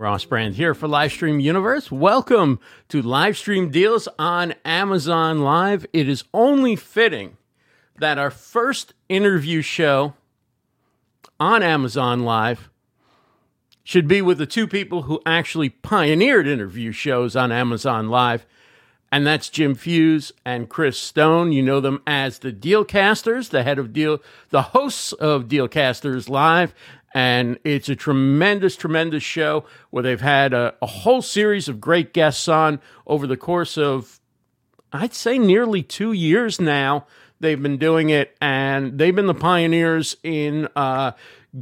Ross Brand here for Livestream Universe. Welcome to Livestream Deals on Amazon Live. It is only fitting that our first interview show on Amazon Live should be with the two people who actually pioneered interview shows on Amazon Live. And that's Jim Fuhs and Chris Stone. You know them as the Dealcasters, the head of Deal, the hosts of Dealcasters Live and it's a tremendous, tremendous show where they've had a, a, whole series of great guests on over the course of, I'd say, nearly two years now. They've been doing it, and they've been the pioneers in uh,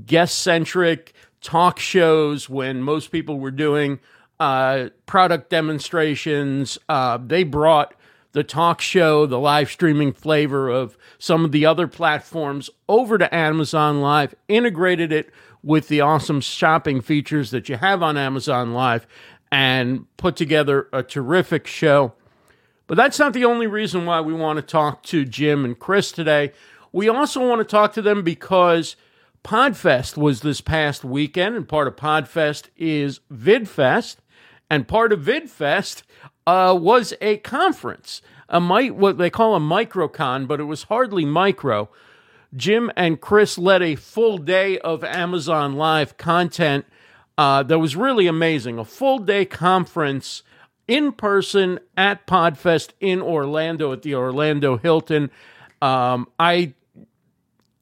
guest centric talk shows when most people were doing uh, product demonstrations. Uh, they brought the talk show, the live streaming flavor of some of the other platforms over to Amazon Live, integrated it with the awesome shopping features that you have on Amazon Live, and put together a terrific show. But that's not the only reason why we want to talk to Jim and Chris today. We also want to talk to them because Podfest was this past weekend, and part of Podfest is VidFest. And part of VidFest uh, was a conference, a mi- what they call a microcon, but it was hardly micro. Jim and Chris led a full day of Amazon Live content uh, that was really amazing. A full day conference in person at Podfest in Orlando at the Orlando Hilton. Um, I,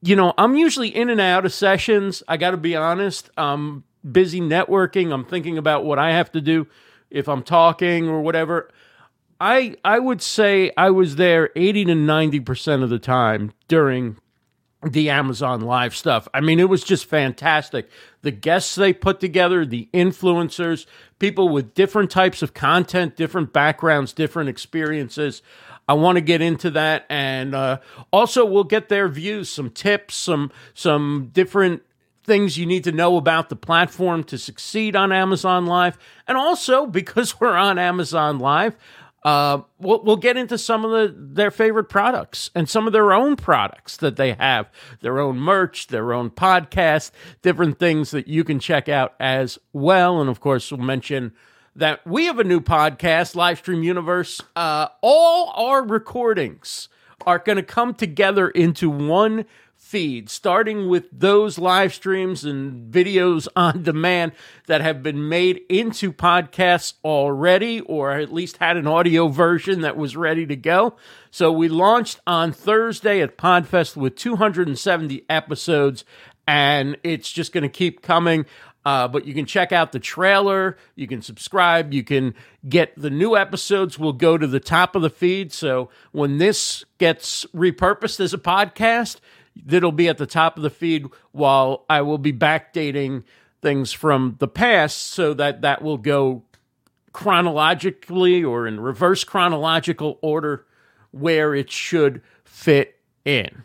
you know, I'm usually in and out of sessions. I got to be honest. I'm busy networking. I'm thinking about what I have to do if I'm talking or whatever. I I would say I was there 80 to 90% of the time during the Amazon Live stuff. I mean, it was just fantastic. The guests they put together, the influencers, people with different types of content, different backgrounds, different experiences. I want to get into that, and uh, also we'll get their views, some tips, some some different things you need to know about the platform to succeed on Amazon Live. And also, because we're on Amazon Live, uh, we'll, we'll get into some of the, their favorite products and some of their own products that they have, their own merch, their own podcast, different things that you can check out as well. And of course, we'll mention that we have a new podcast, Livestream Universe. Uh, all our recordings are going to come together into one feed, starting with those live streams and videos on demand that have been made into podcasts already, or at least had an audio version that was ready to go. So we launched on Thursday at Podfest with 270 episodes, and it's just going to keep coming. Uh, but you can check out the trailer. You can subscribe. You can get the new episodes. Will go to the top of the feed. So when this gets repurposed as a podcast, that'll be at the top of the feed while I will be backdating things from the past so that that will go chronologically or in reverse chronological order where it should fit in.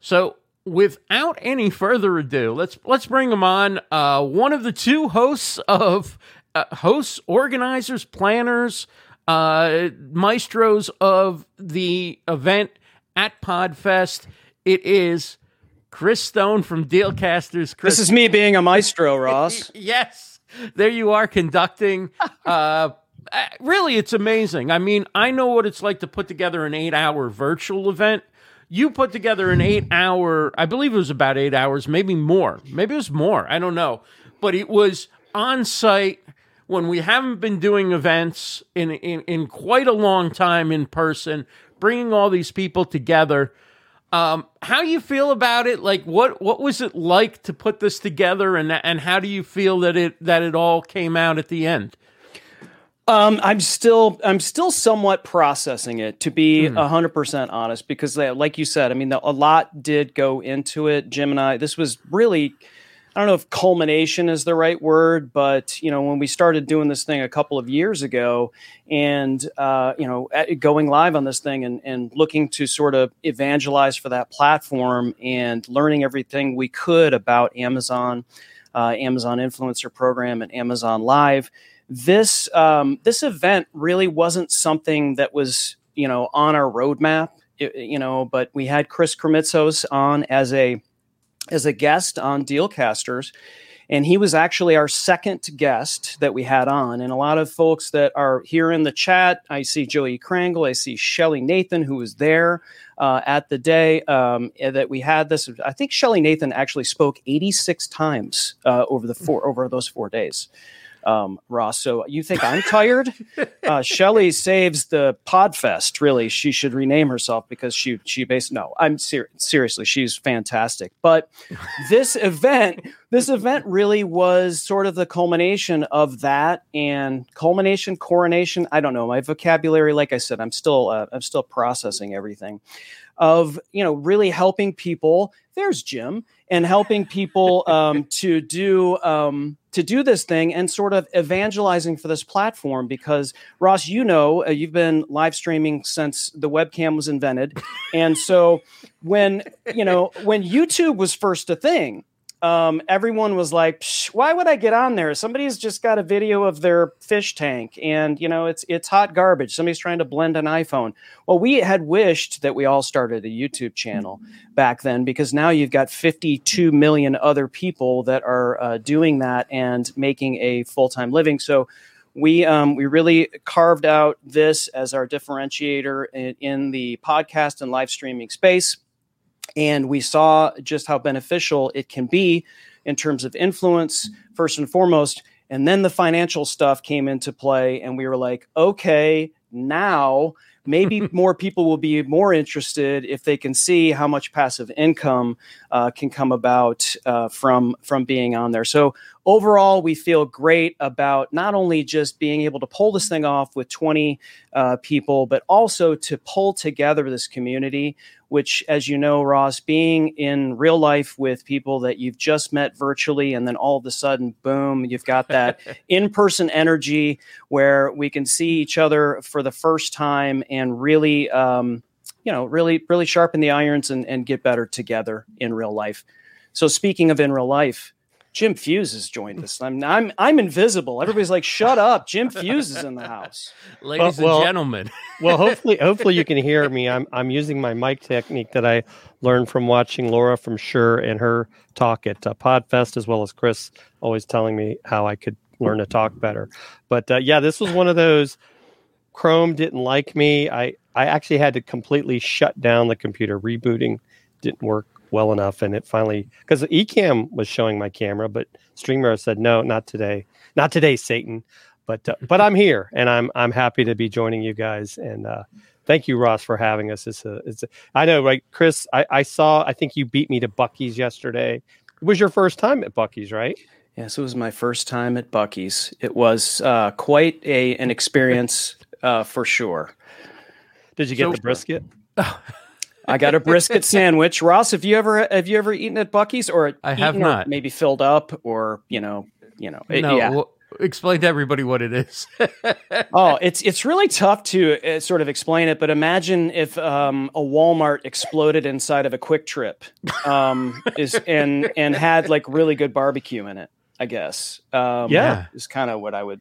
So, without any further ado, let's let's bring them on. Uh, one of the two hosts of uh, hosts, organizers, planners, uh, maestros of the event at Podfest. It is Chris Stone from Dealcasters. Chris, this is me being a maestro, Ross. yes, there you are conducting. uh, really, it's amazing. I mean, I know what it's like to put together an eight-hour virtual event. You put together an eight-hour. I believe it was about eight hours, maybe more. Maybe it was more. I don't know, but it was on site when we haven't been doing events in, in, in quite a long time in person, bringing all these people together. Um, how you feel about it? Like, what what was it like to put this together, and and how do you feel that it that it all came out at the end? Um, I'm still I'm still somewhat processing it to be hmm. hundred mm. percent honest because, like you said, I mean, a lot did go into it. Jim and I, this was really I don't know if culmination is the right word, but you know, when we started doing this thing a couple of years ago, and uh, you know, going live on this thing and, and looking to sort of evangelize for that platform and learning everything we could about Amazon, uh, Amazon Influencer Program, and Amazon Live. This um, this event really wasn't something that was you know on our roadmap, you know, but we had Chris Krimitsos on as a as a guest on Dealcasters. and he was actually our second guest that we had on. And a lot of folks that are here in the chat, I see Joey Krangle, I see Shelly Nathan, who was there uh, at the day um, that we had this. I think Shelly Nathan actually spoke 86 times uh, over the four over those four days um, Ross. So you think I'm tired? uh, Shelly saves the Podfest. Really, she should rename herself because she she based. No, I'm ser- seriously. She's fantastic. But this event, this event really was sort of the culmination of that and culmination, coronation. I don't know my vocabulary. Like I said, I'm still uh, I'm still processing everything. Of you know really helping people. There's Jim and helping people um, to do um, to do this thing and sort of evangelizing for this platform because Ross, you know, uh, you've been live streaming since the webcam was invented, and so when you know when YouTube was first a thing, um, everyone was like, "Why would I get on there? Somebody's just got a video of their fish tank, and you know it's it's hot garbage. Somebody's trying to blend an iPhone." Well, we had wished that we all started a YouTube channel back then because now you've got 52 million other people that are uh, doing that and making a full time living. So we um, we really carved out this as our differentiator in, in the podcast and live streaming space and we saw just how beneficial it can be in terms of influence, first and foremost. And then the financial stuff came into play, and we were like, okay, now maybe more people will be more interested if they can see how much passive income uh, can come about uh, from from being on there. So overall, we feel great about not only just being able to pull this thing off with 20 uh, people, but also to pull together this community which, as you know, Ross, being in real life with people that you've just met virtually, and then all of a sudden, boom, you've got that in person energy where we can see each other for the first time and really, um, you know, really, really sharpen the irons and, and get better together in real life. So, speaking of in real life, Jim Fuhs has joined us. I'm I'm I'm invisible. Everybody's like, "Shut up!" Jim Fuhs is in the house. Ladies well, and gentlemen. well, hopefully, hopefully you can hear me. I'm I'm using my mic technique that I learned from watching Laura from Shure and her talk at uh, Podfest, as well as Chris always telling me how I could learn to talk better. But uh, yeah, this was one of those. Chrome didn't like me. I I actually had to completely shut down the computer. Rebooting didn't work well enough, and it finally because Ecamm was showing my camera, but streamer said no, not today, not today, Satan. But uh, but I'm here, and I'm I'm happy to be joining you guys, and uh, thank you, Ross, for having us. It's a it's a, I know, right, Chris? I, I saw. I think you beat me to Buc-ee's yesterday. It was your first time at Buc-ee's, right? Yes, it was my first time at Buc-ee's. It was uh, quite a an experience uh, for sure. Did you get so, the brisket? I got a brisket sandwich. Ross, have you ever have you ever eaten at Buc-ee's or I have not. Maybe filled up or you know you know no. yeah. Well, explain to everybody what it is. oh, it's it's really tough to uh, sort of explain it, but imagine if um, a Walmart exploded inside of a QuikTrip, um, is and and had like really good barbecue in it. I guess. Um, yeah, is kind of what I would.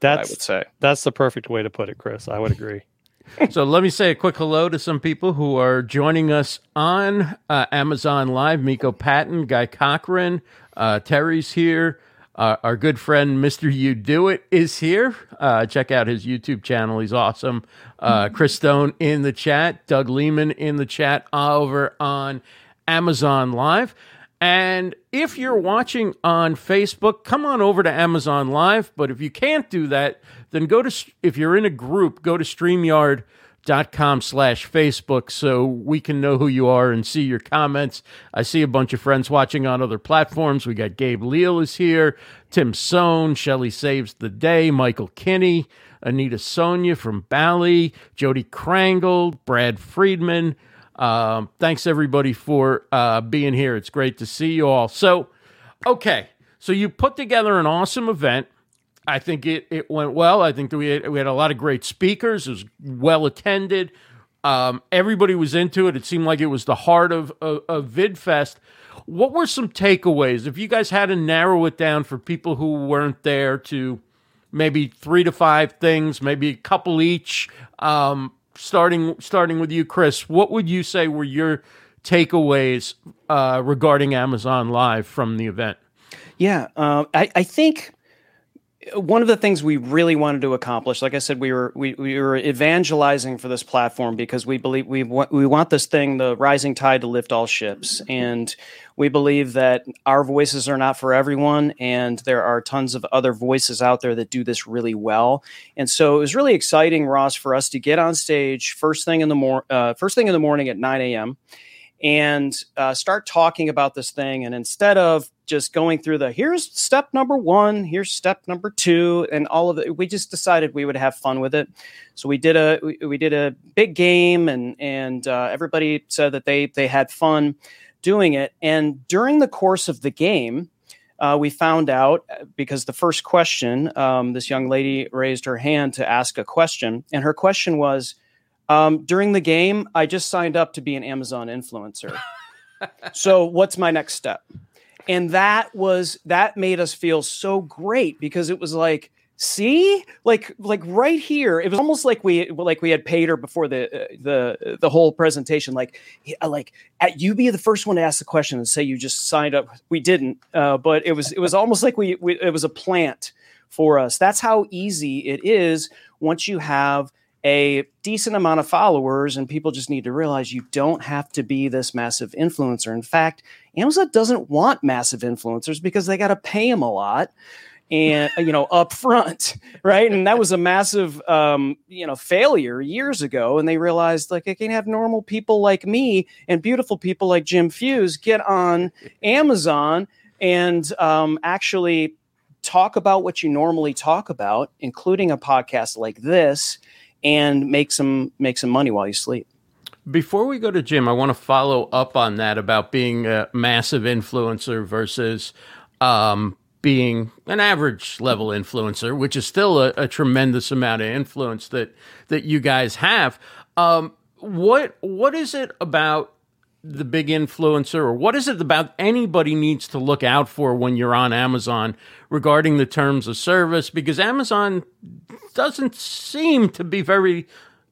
That's I would say. That's the perfect way to put it, Chris. I would agree so let me say a quick hello to some people who are joining us on uh, Amazon Live. Miko Patton, Guy Cochran, uh, Terry's here. Uh, our good friend Mr. You Do It is here. Uh, check out his YouTube channel. He's awesome. Uh, Chris Stone in the chat. Doug Lehman in the chat over on Amazon Live. And if you're watching on Facebook, come on over to Amazon Live. But if you can't do that, then go to, if you're in a group, go to StreamYard.com slash Facebook so we can know who you are and see your comments. I see a bunch of friends watching on other platforms. We got Gabe Leal is here, Tim Sohn, Shelly Saves the Day, Michael Kinney, Anita Sonia from Bali, Jodi Krangle, Brad Friedman, um, thanks everybody for uh, being here. It's great to see you all. So, okay, so you put together an awesome event. I think it, it went well. I think that we had, we had a lot of great speakers. It was well attended. Um, everybody was into it. It seemed like it was the heart of, of, of VidFest. What were some takeaways? If you guys had to narrow it down for people who weren't there to maybe three to five things, maybe a couple each, um, starting starting with you, Chris, what would you say were your takeaways uh, regarding Amazon Live from the event? Yeah, uh, I, I think one of the things we really wanted to accomplish, like I said, we were we, we were evangelizing for this platform because we believe we want we want this thing, the rising tide, to lift all ships, and we believe that our voices are not for everyone, and there are tons of other voices out there that do this really well. And so it was really exciting, Ross, for us to get on stage first thing in the mor- uh, first thing in the morning at nine a.m. and uh, start talking about this thing, and instead of just going through the here's step number one, here's step number two, and all of it. We just decided we would have fun with it. So we did a we, we did a big game, and and uh, everybody said that they they had fun doing it. And during the course of the game, uh, we found out uh, because the first question, um, this young lady raised her hand to ask a question, and her question was. Um, during the game, I just signed up to be an Amazon influencer. so, what's my next step? and that was that made us feel so great because it was like see like like right here it was almost like we like we had paid her before the uh, the the whole presentation like like at you be the first one to ask the question and say you just signed up we didn't uh, but it was it was almost like we, we it was a plant for us that's how easy it is once you have a decent amount of followers and people just need to realize you don't have to be this massive influencer. In fact amazon doesn't want massive influencers because they got to pay them a lot and you know up front right? And that was a massive um, you know failure years ago and they realized like i can have normal people like me and beautiful people like jim fuhs get on amazon and um, actually talk about what you normally talk about including a podcast like this and make some make some money while you sleep. Before we go to Jim, I want to follow up on that about being a massive influencer versus um, being an average level influencer, which is still a, a, tremendous amount of influence that that you guys have. Um, what what is it about the big influencer, or what is it about anybody needs to look out for when you're on Amazon regarding the terms of service? Because Amazon doesn't seem to be very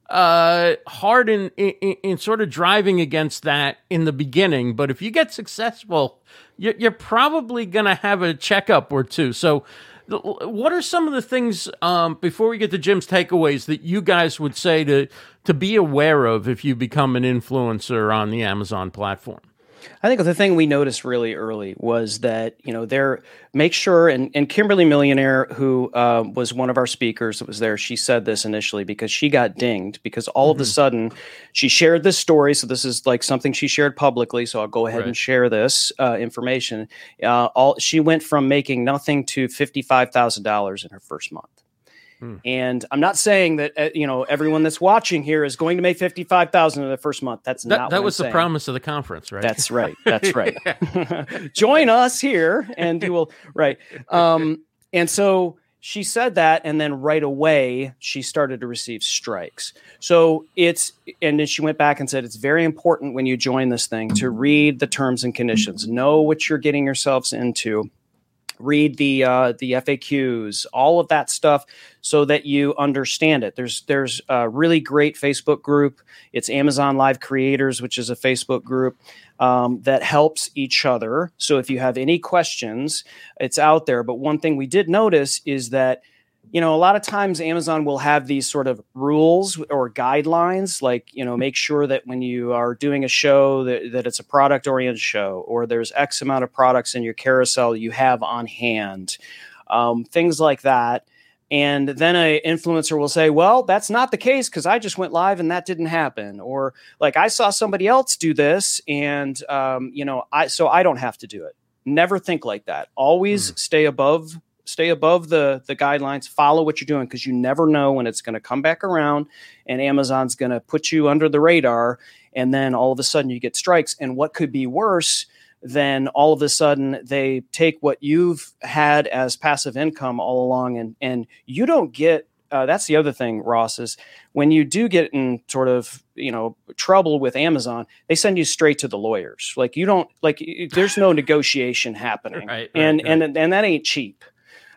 uh, hard in, in, in sort of driving against that in the beginning. But if you get successful, you're, you're probably going to have a checkup or two. So, what are some of the things um, before we get to Jim's takeaways that you guys would say to to be aware of if you become an influencer on the Amazon platform? I think the thing we noticed really early was that you know there make sure and, and Kimberly Millionaire, who uh, was one of our speakers that was there, she said this initially because she got dinged because all mm-hmm. of a sudden she shared this story. So this is like something she shared publicly. So I'll go ahead right. and share this uh, information. Uh, all she went from making nothing to fifty five thousand dollars in her first month. Hmm. And I'm not saying that uh, you know everyone that's watching here is going to make fifty five thousand in the first month. That's that, not that was I'm the saying. promise of the conference, right? That's right. That's right. Join us here, and you will right. Um, and so she said that, and then right away she started to receive strikes. So it's and then she went back and said it's very important when you join this thing to read the terms and conditions, know what you're getting yourselves into read the uh, the FAQs, all of that stuff, so that you understand it. There's there's a really great Facebook group. It's Amazon Live Creators, which is a Facebook group um, that helps each other. So if you have any questions, it's out there. But one thing we did notice is that you know, a lot of times Amazon will have these sort of rules or guidelines, like, you know, make sure that when you are doing a show that, that it's a product oriented show or there's X amount of products in your carousel you have on hand, um, things like that. And then an influencer will say, well, that's not the case because I just went live and that didn't happen. Or like I saw somebody else do this and, um, you know, I, so I don't have to do it. Never think like that. Always mm. stay above stay above the the guidelines follow what you're doing because you never know when it's going to come back around and amazon's going to put you under the radar and then all of a sudden you get strikes and what could be worse than all of a sudden they take what you've had as passive income all along and and you don't get uh, that's the other thing, Ross, is when you do get in sort of you know trouble with Amazon, they send you straight to the lawyers. Like you don't like there's no negotiation happening, right, right, and right. and and that ain't cheap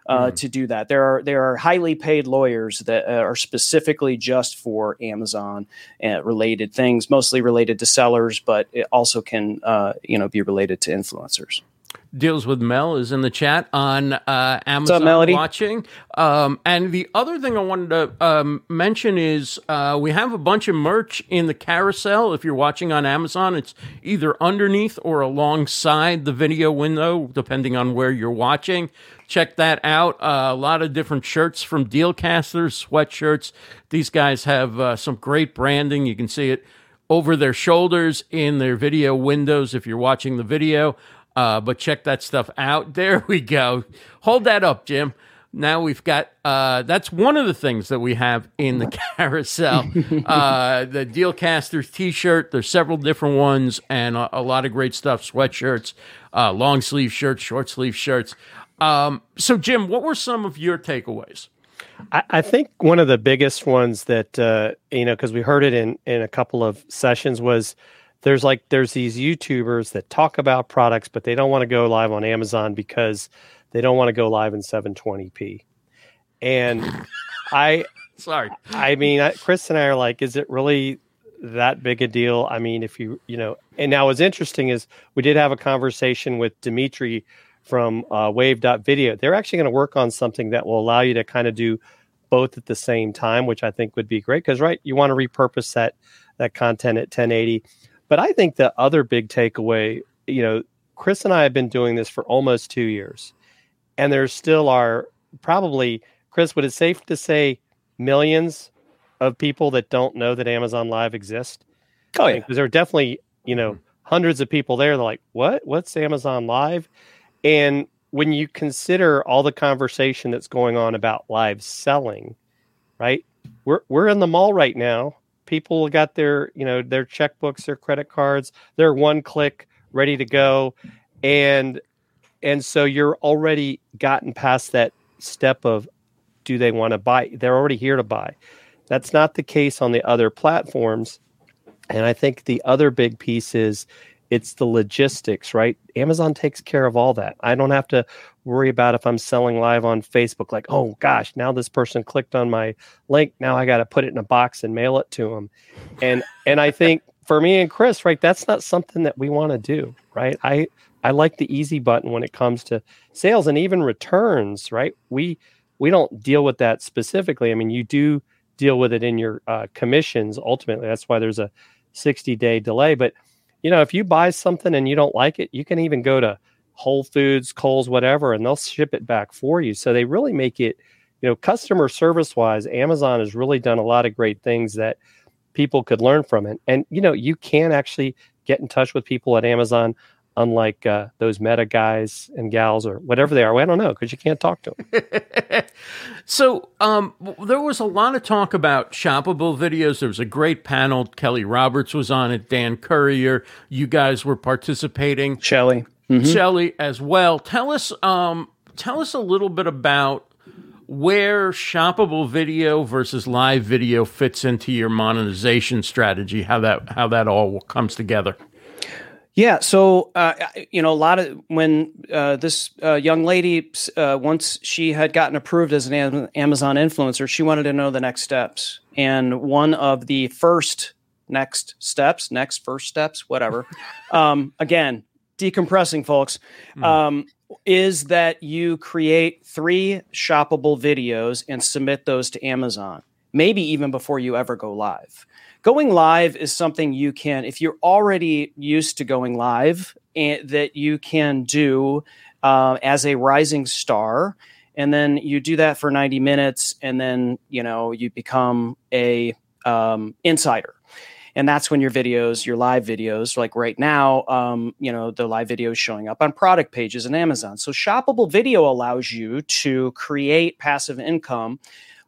uh, mm. to do that. There are there are highly paid lawyers that uh, are specifically just for Amazon uh, related things, mostly related to sellers, but it also can uh, you know be related to influencers. Deals with Mel is in the chat on uh, Amazon up, Melody? watching. Um, and the other thing I wanted to um, mention is uh, we have a bunch of merch in the carousel. If you're watching on Amazon, it's either underneath or alongside the video window, depending on where you're watching. Check that out. Uh, a lot of different shirts from Dealcasters, sweatshirts. These guys have uh, some great branding. You can see it over their shoulders in their video windows if you're watching the video. Uh, but check that stuff out. There we go. Hold that up, Jim. Now we've got uh, that's one of the things that we have in the carousel. uh, the Dealcasters T-shirt. There's several different ones and a, a lot of great stuff. Sweatshirts, uh, long sleeve shirts, short sleeve shirts. Um, so, Jim, what were some of your takeaways? I, I think one of the biggest ones that uh, you know, because we heard it in in a couple of sessions, was there's like there's these YouTubers that talk about products, but they don't want to go live on Amazon because they don't want to go live in 720p. And I, Sorry. I mean, I, Chris and I are like, is it really that big a deal? I mean, if you, you know, and now what's interesting is we did have a conversation with Dimitri from uh, Wave.video. They're actually going to work on something that will allow you to kind of do both at the same time, which I think would be great because, right, you want to repurpose that that content at 1080. But I think the other big takeaway, you know, Chris and I have been doing this for almost two years, and there still are probably, Chris, would it safe to say millions of people that don't know that Amazon Live exists? Oh yeah, Because there are definitely, you know, hundreds of people there. They're like, what? What's Amazon Live? And when you consider all the conversation that's going on about live selling, right? We're we're in the mall right now. People got their, you know, their checkbooks, their credit cards, they're one click ready to go. And and so you're already gotten past that step of do they want to buy? They're already here to buy. That's not the case on the other platforms. And I think the other big piece is it's the logistics, right? Amazon takes care of all that. I don't have to worry about if I'm selling live on Facebook, like, oh gosh, now this person clicked on my link. Now I got to put it in a box and mail it to them. And and I think for me and Chris, right, that's not something that we want to do, right? I I like the easy button when it comes to sales and even returns, right? We we don't deal with that specifically. I mean, you do deal with it in your uh, commissions ultimately. That's why there's a 60 day delay, but you know, if you buy something and you don't like it, you can even go to Whole Foods, Kohl's, whatever, and they'll ship it back for you. So they really make it, you know, customer service wise, Amazon has really done a lot of great things that people could learn from it. And, you know, you can actually get in touch with people at Amazon, unlike uh, those meta guys and gals or whatever they are. Well, I don't know because you can't talk to them. So um, there was a lot of talk about shoppable videos. There was a great panel. Kelly Roberts was on it. Dan Courier. You guys were participating. Shelly. Shelley as well. Tell us, um, tell us a little bit about where shoppable video versus live video fits into your monetization strategy. How that how that all comes together. Yeah, so uh, you know, a lot of when uh, this uh, young lady, uh, once she had gotten approved as an Amazon influencer, she wanted to know the next steps, and one of the first next steps, next first steps, whatever. um, again, decompressing, folks, um, is that you create three shoppable videos and submit those to Amazon, maybe even before you ever go live going live is something you can if you're already used to going live and that you can do uh, as a rising star. And then you do that for 90 minutes and then you know you become a um, insider. And that's when your videos your live videos like right now um, you know the live videos showing up on product pages in amazon. So shoppable video allows you to create passive income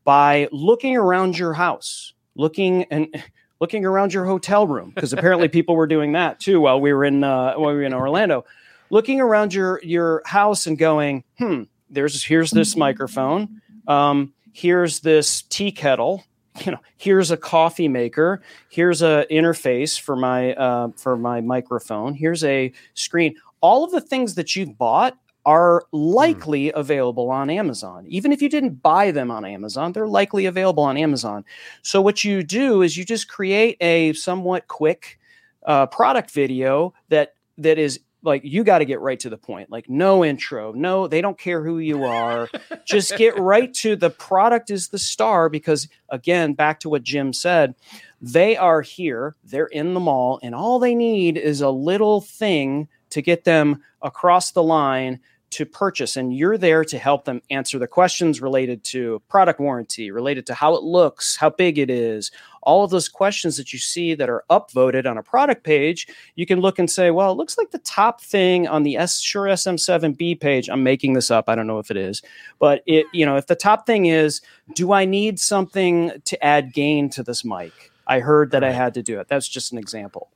by looking around your house looking and looking around your hotel room because apparently people were doing that too while we were in uh, while we were in Orlando, looking around your your house and going, hmm, there's here's this microphone, um, here's this tea kettle, you know, here's a coffee maker, here's a interface for my uh, for my microphone, here's a screen. All of the things that you've bought are likely available on Amazon. Even if you didn't buy them on Amazon, they're likely available on Amazon. So what you do is you just create a somewhat quick uh, product video that that is like you got to get right to the point like no intro no they don't care who you are just get right to the product is the star because again back to what jim said they are here they're in the mall and all they need is a little thing to get them across the line to purchase. And you're there to help them answer the questions related to product warranty related to how it looks how big it is all of those questions that you see that are upvoted on a product page. You can look and say well it looks like the top thing on the S- Shure sm7b page i'm making this up i don't know if it is but it you know if the top thing is do i need something to add gain to this mic? I heard that i had to do it. That's just an example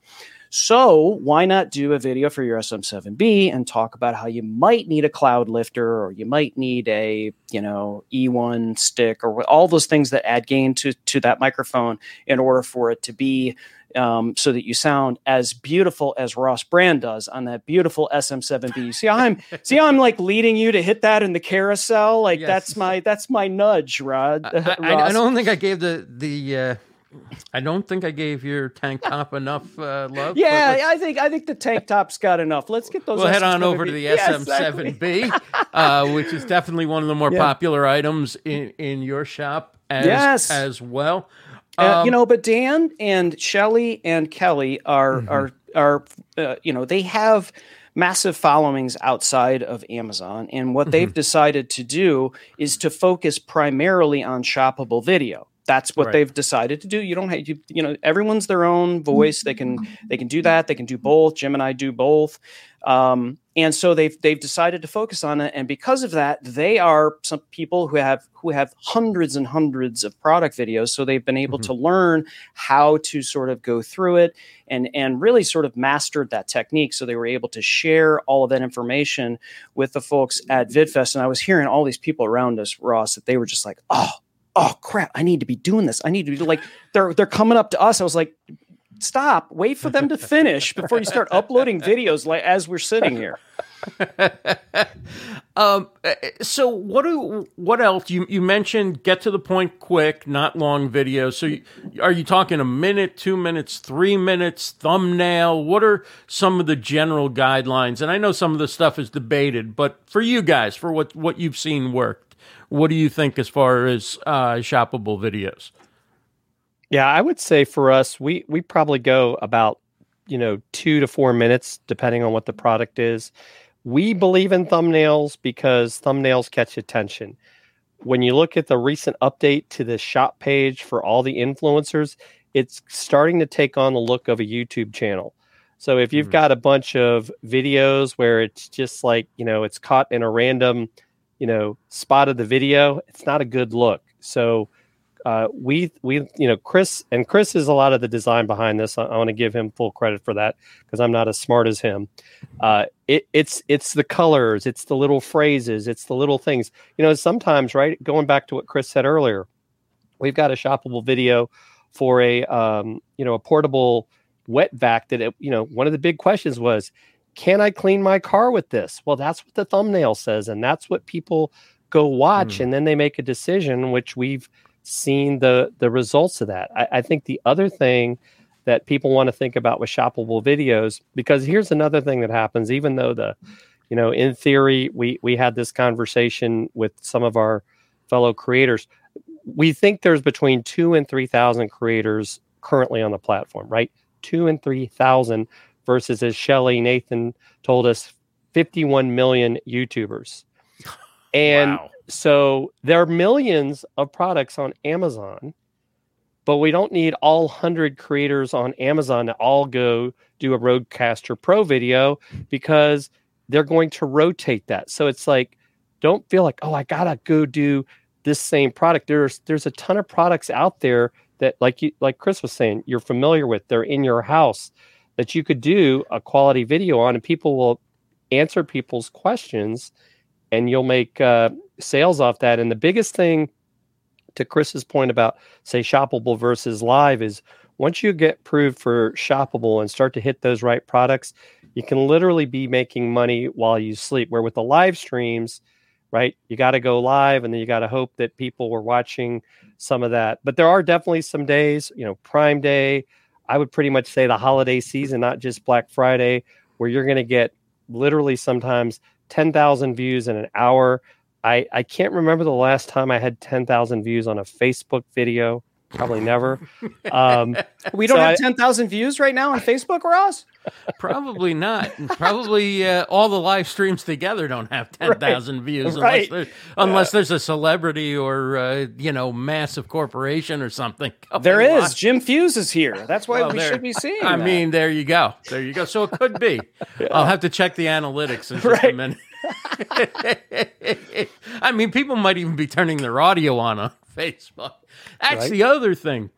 so why not do a video for your SM7B and talk about how you might need a Cloudlifter or you might need a, you know, E1 stick or all those things that add gain to to that microphone in order for it to be um, so that you sound as beautiful as Ross Brand does on that beautiful SM7B. See how I'm see I'm like leading you to hit that in the carousel. Like yes. that's my that's my nudge, Rod. I, I, I, don't think I gave the the uh, I don't think I gave your tank top enough uh, love. Yeah, I think I think the tank top's got enough. Let's get those. We'll head on over to the SM7B, uh, which is definitely one of the more yeah. popular items in, in your shop as yes. as well. Um, uh, you um, know, but Dan and Shelly and Kelly are mm-hmm. are are uh, you know they have massive followings outside of Amazon. And what mm-hmm. they've decided to do is to focus primarily on shoppable video that's what right. they've decided to do. You don't have you, you know everyone's their own voice. They can they can do that. They can do both. Jim and i do both. Um, and so they've they've decided to focus on it. And because of that they are some people who have who have hundreds and hundreds of product videos. So they've been able mm-hmm. to learn how to sort of go through it and and really sort of mastered that technique. So they were able to share all of that information with the folks at vidfest. And i was hearing all these people around us ross that they were just like oh oh crap, I need to be doing this. I need to be like they're they're coming up to us. I was like, stop, wait for them to finish before you start uploading videos like as we're sitting here. um, so what do what else you you mentioned get to the point quick not long videos so you, are you talking a minute two minutes three minutes thumbnail what are some of the general guidelines and i know some of the stuff is debated but for you guys for what what you've seen work what do you think as far as uh, shoppable videos? Yeah, I would say for us, we we probably go about you know two to four minutes, depending on what the product is. We believe in thumbnails because thumbnails catch attention. When you look at the recent update to the shop page for all the influencers, it's starting to take on the look of a YouTube channel. So if you've mm-hmm. got a bunch of videos where it's just like, you know, it's caught in a random you know spotted the video it's not a good look. So uh, we we you know chris and chris is a lot of the design behind this. I, I want to give him full credit for that because i'm not as smart as him. Uh, it, it's it's the colors it's the little phrases it's the little things. You know sometimes right going back to what chris said earlier we've got a shoppable video for a um, you know a portable wet vac that it, you know one of the big questions was can I clean my car with this? Well, that's what the thumbnail says, and that's what people go watch, mm. and then they make a decision, which we've seen the the results of that. I, I think the other thing that people want to think about with shoppable videos, because here's another thing that happens, even though the, you know, in theory, we we had this conversation with some of our fellow creators. We think there's between two and three thousand creators currently on the platform, right? Two and three thousand versus, as Shelly Nathan told us, 51 million YouTubers. And wow. so there are millions of products on Amazon, but we don't need all 100 creators on Amazon to all go do a Rodecaster Pro video because they're going to rotate that. So it's like, don't feel like, oh, I got to go do this same product. There's there's a ton of products out there that like you like Chris was saying, you're familiar with. They're in your house that you could do a quality video on and people will answer people's questions and you'll make uh, sales off that. And the biggest thing to Chris's point about say shoppable versus live is once you get proved for shoppable and start to hit those right products, you can literally be making money while you sleep. Where with the live streams, right, you got to go live and then you got to hope that people were watching some of that. But there are definitely some days, you know, Prime Day, I would pretty much say the holiday season, not just Black Friday, where you're going to get literally sometimes 10,000 views in an hour. I, I can't remember the last time I had 10,000 views on a Facebook video. Probably never. Um, we don't so have I- 10,000 views right now on Facebook, Ross? Probably not. Probably uh, all the live streams together don't have ten thousand views Right. unless, there, unless there's a celebrity or uh, you know massive corporation or something. There is. Jim Fuhs is here. That's why Well, we there- should be seeing I that. mean, there you go. There you go. So it could be. I'll have to check the analytics in just a minute. I mean, people might even be turning their audio on on Facebook. That's Right. the other thing.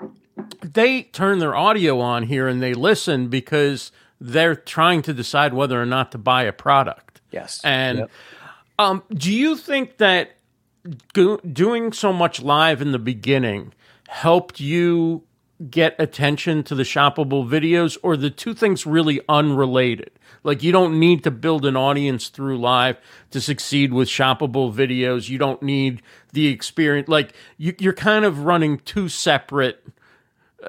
They turn their audio on here and they listen because they're trying to decide whether or not to buy a product. yes. And Yep. um, do you think that go- doing so much live in the beginning helped you get attention to the shoppable videos, or the two things really unrelated? Like you don't need to build an audience through live to succeed with shoppable videos. You don't need the experience. Like you, you're kind of running two separate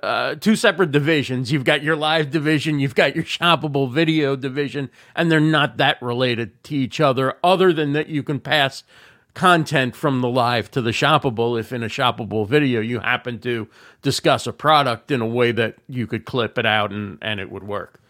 uh, two separate divisions. You've got your live division, you've got your shoppable video division, and they're not that related to each other, other than that you can pass content from the live to the shoppable if in a shoppable video you happen to discuss a product in a way that you could clip it out and, and it would work.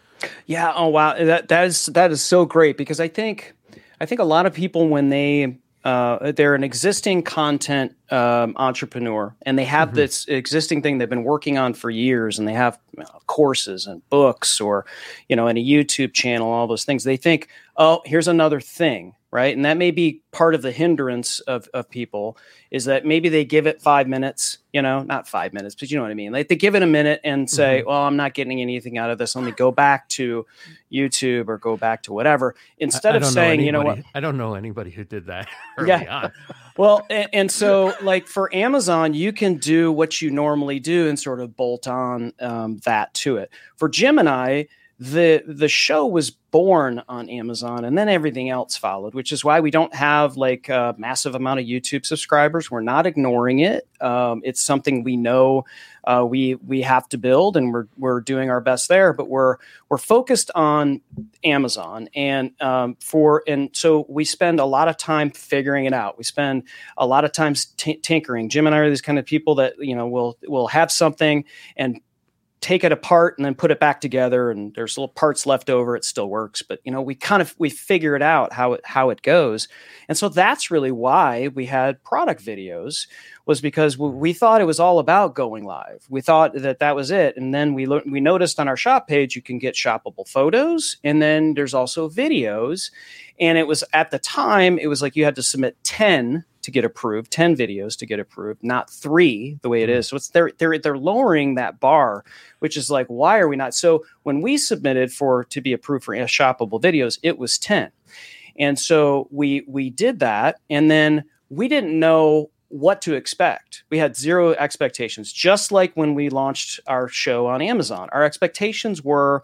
Yeah. Oh wow. That that is that is so great because I think I think a lot of people when they uh, they're an existing content um, entrepreneur and they have this existing thing they've been working on for years and they have you know, courses and books or you know and a YouTube channel all those things. They think oh here's another thing right and that may be part of the hindrance of, of people is that maybe they give it five minutes you know not five minutes but you know what i mean like they give it a minute and say well i'm not getting anything out of this let me go back to youtube or go back to whatever instead I of don't saying you know what I don't know anybody who did that early Yeah. on. well, and, and so like for Amazon, you can do what you normally do and sort of bolt on um, that to it. For Jim and I, the the show was born on Amazon, and then everything else followed, which is why we don't have like a massive amount of YouTube subscribers. We're not ignoring it. Um, it's something we know uh, we we have to build, and we're we're doing our best there. But we're we're focused on Amazon, and um, for and so we spend a lot of time figuring it out. We spend a lot of times t- tinkering. Jim and I are these kind of people that you know will will have something and take it apart and then put it back together and there's little parts left over it still works. But you know we kind of we figure it out how it how it goes. And so that's really why we had product videos was because we, we thought it was all about going live. We thought that that was it. And then we lo- we noticed on our shop page you can get shoppable photos and then there's also videos. And it was at the time it was like you had to submit 10 to get approved 10 videos to get approved not 3 the way it mm-hmm. is. So it's they're they're they're lowering that bar which is like why are we not? So when we submitted for to be approved for shoppable videos it was 10 and so we we did that and then we didn't know what to expect. We had zero expectations just like when we launched our show on amazon. Our expectations were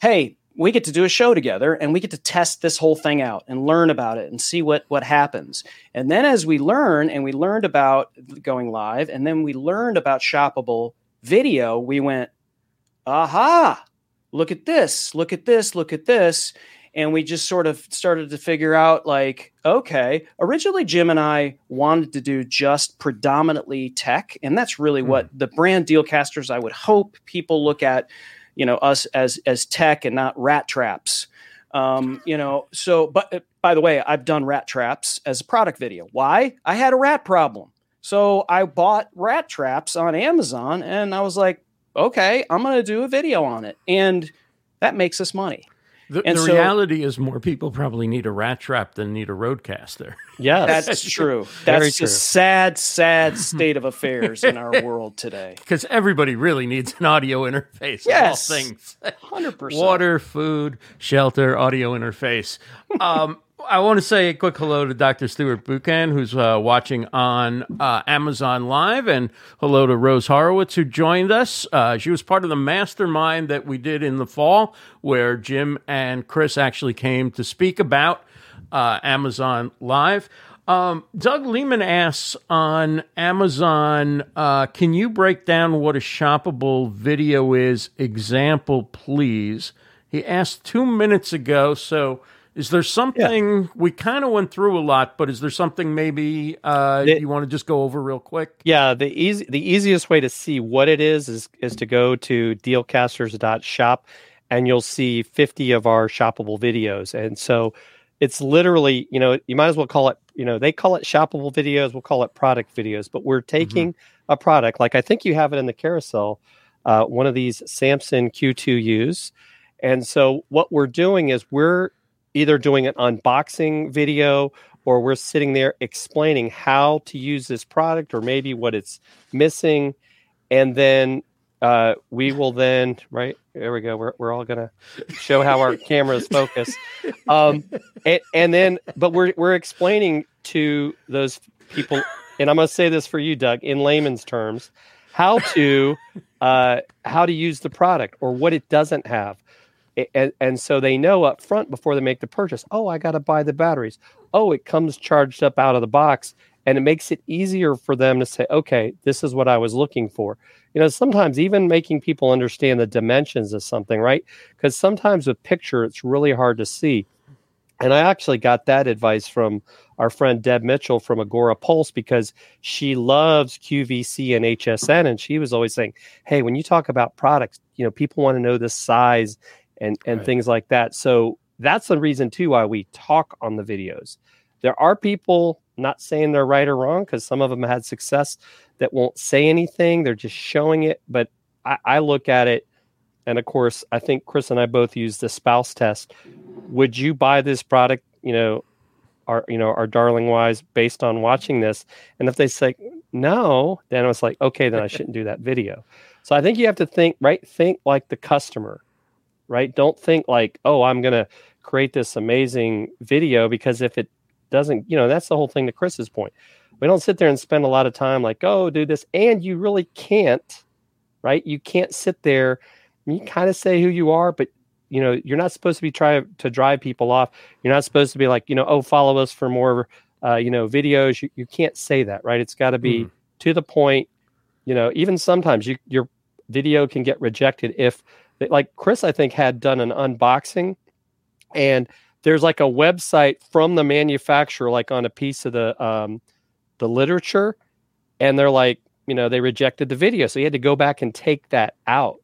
hey we get to do a show together and we get to test this whole thing out and learn about it and see what what happens. And then as we learn and we learned about going live and then we learned about shoppable video we went aha! Look at this look at this look at this. And we just sort of started to figure out like okay originally jim and i wanted to do just predominantly tech and that's really Hmm. what the brand dealcasters i would hope people look at you know us as as tech and not rat traps. Um, you know so but uh, by the way i've done rat traps as a product video. Why? I had a rat problem. So i bought rat traps on amazon and i was like okay i'm going to do a video on it. And that makes us money The, And the so- reality is more people probably need a rat trap than need a Rodecaster. Yes. that's true Very that's true. a sad sad state of affairs in our world today Because everybody really needs an audio interface. Yes. All things. 100% Water, food, shelter, audio interface. Um, I want to say a quick hello to Dr. Stuart Buchan, who's uh, watching on uh, Amazon Live, and hello to Rose Horowitz, who joined us. Uh, she was part of the mastermind that we did in the fall, where Jim and Chris actually came to speak about uh, Amazon Live. Um, Doug Lehman asks on Amazon, uh, can you break down what a shoppable video is? Example, please. He asked two minutes ago, so Is there something yeah. we kind of went through a lot, but is there something maybe uh, the, you want to just go over real quick? Yeah, the easy the easiest way to see what it is is is to go to dealcasters.shop and you'll see 50 of our shoppable videos. And so it's literally, you know, you might as well call it, you know, they call it shoppable videos, we'll call it product videos, but we're mm-hmm. taking mm-hmm. a product like I think you have it in the carousel, uh, one of these Samson Q2Us. And so what we're doing is we're either doing an unboxing video or we're sitting there explaining how to use this product or maybe what it's missing. And then uh, we will then right there we go we're, we're all gonna show how our cameras focus um, and, and then but we're, we're explaining to those people and i'm gonna say this for you doug in layman's terms how to uh, how to use the product or what it doesn't have and, and so they know up front before they make the purchase oh i got to buy the batteries. Oh it comes charged up out of the box and it makes it easier for them to say okay this is what i was looking for. You know sometimes even making people understand the dimensions of something right? Because sometimes with picture it's really hard to see. And i actually got that advice from our friend deb mitchell from Agorapulse because she loves qvc and hsn and she was always saying hey when you talk about products you know people want to know the size and and right. things like that. So that's the reason too why we talk on the videos. There are people not saying they're right or wrong because some of them had success that won't say anything. They're just showing it. But I, I look at it, and of course, I think Chris and I both use the spouse test. Would you buy this product? You know, our you know our darling wise based on watching this and if they say no then i was like okay then i shouldn't do that video so i think you have to think right think like the customer right? Don't think like, oh, I'm going to create this amazing video because if it doesn't, you know, that's the whole thing to Chris's point. We don't sit there and spend a lot of time like, oh, do this. And you really can't, right? You can't sit there. You kind of say who you are, but you know, you're not supposed to be trying to drive people off. You're not supposed to be like, you know, oh, follow us for more, uh, you know, videos. You, you can't say that, right? It's got to be mm. to the point. You know, even sometimes you, your video can get rejected if like Chris, I think, had done an unboxing, and there's like a website from the manufacturer, like on a piece of the um, the literature, and they're like, you know, they rejected the video, so you had to go back and take that out.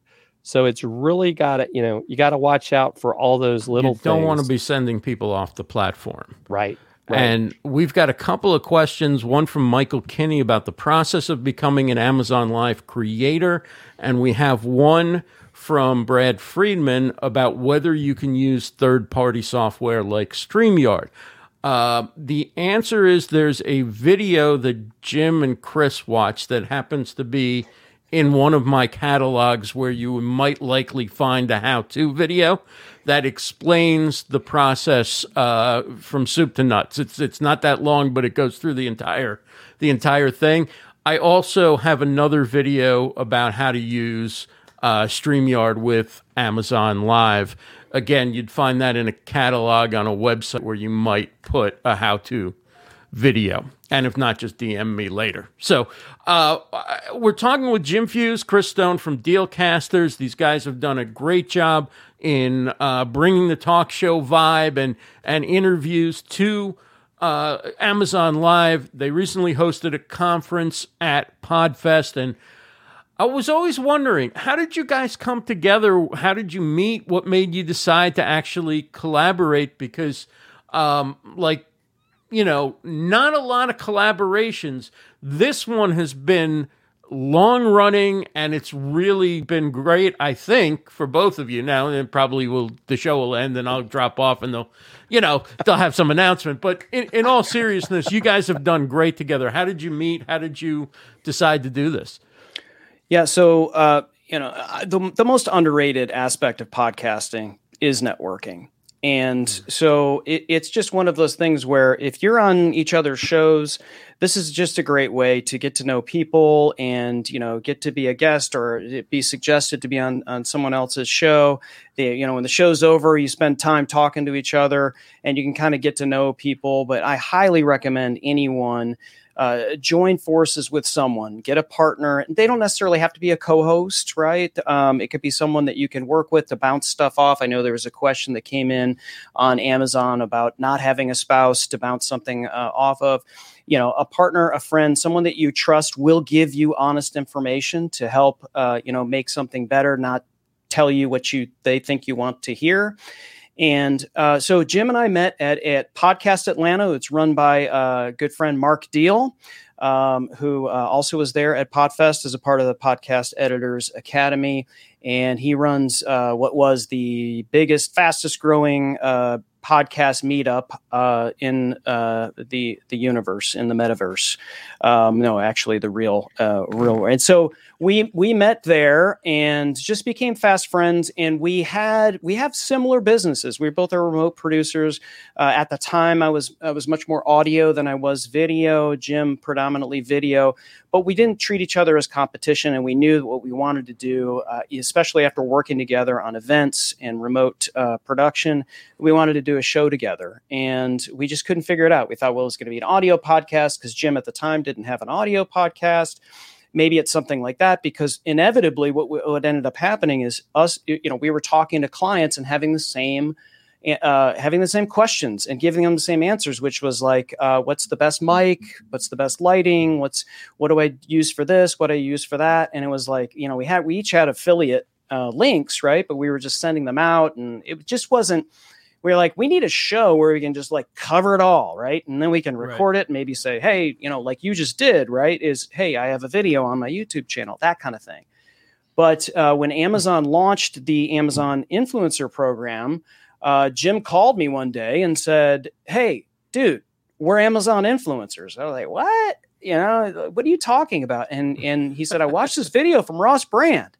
So it's really got to, you know, you got to watch out for all those little. You don't things. want to be sending people off the platform, right? Right. And we've got a couple of questions. One from Michael Kinney about the process of becoming an Amazon Live creator. And we have one from Brad Friedman about whether you can use third party software like StreamYard. Uh, the answer is there's a video that Jim and Chris watched that happens to be in one of my catalogs where you might likely find a how to video that explains the process uh, from soup to nuts. It's, it's not that long, but it goes through the entire, the entire thing. I also have another video about how to use uh, StreamYard with Amazon Live. Again, you'd find that in a catalog on a website where you might put a how to video. And if not, just DM me later. So uh, we're talking with Jim Fuhs, Chris Stone from Dealcasters. These guys have done a great job in uh, bringing the talk show vibe and, and interviews to uh, Amazon Live. They recently hosted a conference at Podfest and I was always wondering, how did you guys come together? How did you meet? What made you decide to actually collaborate? Because, um, like, you know, not a lot of collaborations. This one has been long running and it's really been great i think for both of you now and probably will the show will end and i'll drop off and they'll you know they'll have some announcement but in, in all seriousness you guys have done great together how did you meet how did you decide to do this yeah. So, uh, you know, the, the most underrated aspect of podcasting is networking. And mm. so it, it's just one of those things where if you're on each other's shows, this is just a great way to get to know people and you know get to be a guest or be suggested to be on, on someone else's show. They, you know, when the show's over, you spend time talking to each other and you can kind of get to know people. But I highly recommend anyone uh, join forces with someone, get a partner. They don't necessarily have to be a co-host, right? Um, it could be someone that you can work with to bounce stuff off. I know there was a question that came in on Amazon about not having a spouse to bounce something uh, off of. You know, a partner, a friend, someone that you trust will give you honest information to help, uh, you know, make something better, not tell you what you they think you want to hear. And uh, so Jim and I met at, at Podcast Atlanta. It's run by a uh, good friend Mark Deal, um, who uh, also was there at Podfest as a part of the Podcast Editors Academy. And he runs uh, what was the biggest, fastest growing uh, podcast meetup uh, in uh, the the universe in the metaverse. Um, no, actually, the real uh, real. And so we we met there and just became fast friends. And we had we have similar businesses. We both are remote producers. Uh, at the time, I was I was much more audio than I was video. Jim predominantly video, but we didn't treat each other as competition. And we knew what we wanted to do, uh, especially after working together on events and remote uh, production. We wanted to do a show together, and we just couldn't figure it out. We thought, well, it's going to be an audio podcast because Jim at the time didn't have an audio podcast. Maybe it's something like that because inevitably, what, what ended up happening is us. You know, we were talking to clients and having the same. Uh, having the same questions and giving them the same answers, which was like, uh, what's the best mic? What's the best lighting? What's what do I use for this? What do I use for that? And it was like, you know, we had we each had affiliate uh, links, right? But we were just sending them out, and it just wasn't we are like, we need a show where we can just like cover it all, right? And then we can record right. it and maybe say, hey, you know, like you just did, right? Is hey, I have a video on my YouTube channel, that kind of thing. But uh, when Amazon launched the Amazon Influencer Program, uh, Jim called me one day and said, hey, dude, we're Amazon influencers. I was like, what? You know, what are you talking about? And and he said, I watched this video from Ross Brand,